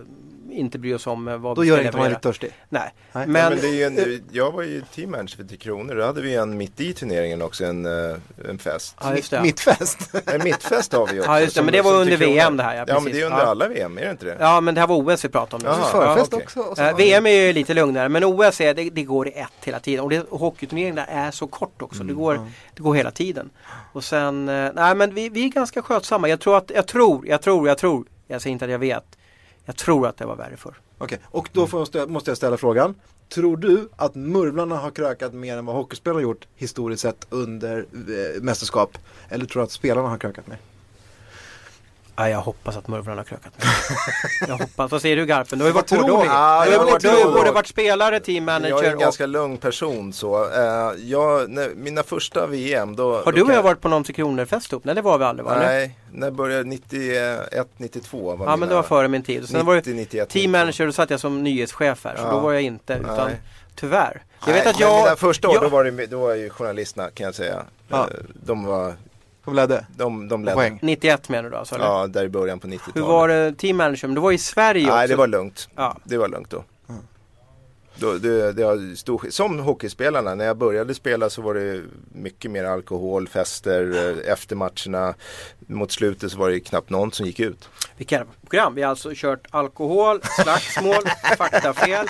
inte bry oss om eh, vad då gör det inte man lite törstig. Nej, Nej. Men, men, men det är ju en, jag var ju teammanager för Tre Kronor. Då hade vi en mitt i turneringen också, en, eh, en fest. ja, just det. Mittfest! <laughs> En mittfest har vi också. Ja, just det, men det var under. VM det här, ja, Ja, men det är under Ja. alla VM, är det inte det? Ja men det här var OS vi pratade om. Jaha. Förfest okej. också. Och så Eh, VM är ju lite lugnare men OS är, det, det går i ett hela tiden och, det, hockeyturneringarna är så kort också. Mm, det, går, det går hela tiden. Och sen, nej men vi, vi är ganska skötsamma. Jag tror att, jag tror, jag tror, jag tror. Jag säger inte att jag vet. Jag tror att det var värre förr. Okej, och då får jag måste jag ställa frågan. Tror du att murvlarna har krökat mer än vad hockeyspelarna har gjort historiskt sett under eh, mästerskap? Eller tror du att spelarna har krökat mer? Ja, jag hoppas att murvlarna har krökat mig. <laughs> jag hoppas. Vad säger du Garpen? Du har ju varit både, och. Ja, du har var varit- du både varit spelare, team Jag är manager en och... ganska lugn person så. Eh, jag, när, mina första VM då... Har du och jag varit på någon Tre Kronor-fest ihop? Nej det var vi aldrig va? Nej, när började 91, 92 var Ja men det var före min tid. Sen var det 90, 91, team manager, då satt jag som nyhetschef här. Så Ja. då var jag inte, utan Nej. tyvärr. Jag Nej, vet att men jag... Mina första år jag- då, var det, då var ju journalisterna kan jag säga. Ja. Eh, De var, De ledde? de, de ledde. Poäng? 91 menar du då alltså? eller? Ja, där i början på 90-talet. Hur var det team manager? Men du var i Sverige också. Nej, det var lugnt. Ja. Det var lugnt då. då det, det har stor, som hockeyspelarna, när jag började spela så var det mycket mer alkohol, fester, eh, efter matcherna. Mot slutet så var det knappt någon som gick ut. Vilka program. Vi har alltså kört alkohol, slagsmål, <laughs> faktafel.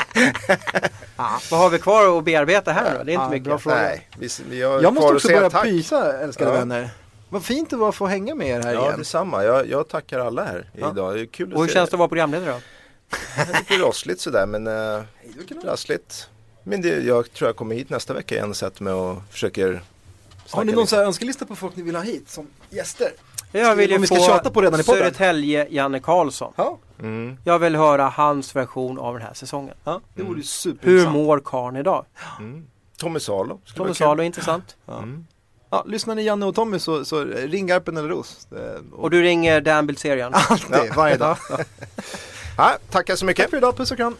<laughs> Vad har vi kvar att bearbeta här nu då? Det är inte Ja, mycket. bra fråga. Nej, vi, vi har Jag måste också börja tack. pysa älskade Ja. vänner. Vad fint det var att få hänga med er här Ja, igen. detsamma. Jag, jag tackar alla här Ja. idag. Det är kul att Och hur se känns det att vara programledare då? <laughs> Lite rossligt sådär men eh, rassligt. Men det, jag tror jag kommer hit nästa vecka igen och sätter mig och försöker Har ni någon lite. så här önskelista på folk ni vill ha hit som gäster? Jag vill ju vi ska få tjata på redan i podden. Södertälje Janne Karlsson. Ja, Mm. Jag vill höra hans version av den här säsongen. ja det vore Hur superintressant. mår karln idag? Tommy Salo. Tommy Salo, intressant. Mm. Ja, lyssnar ni Janne och Tommy så, så ring Garpen eller Ros. Eh, Och du ringer Dan Bilzerian. Alltid, varje dag. <laughs> Ja, tackar så mycket. Tack för idag, puss och kram.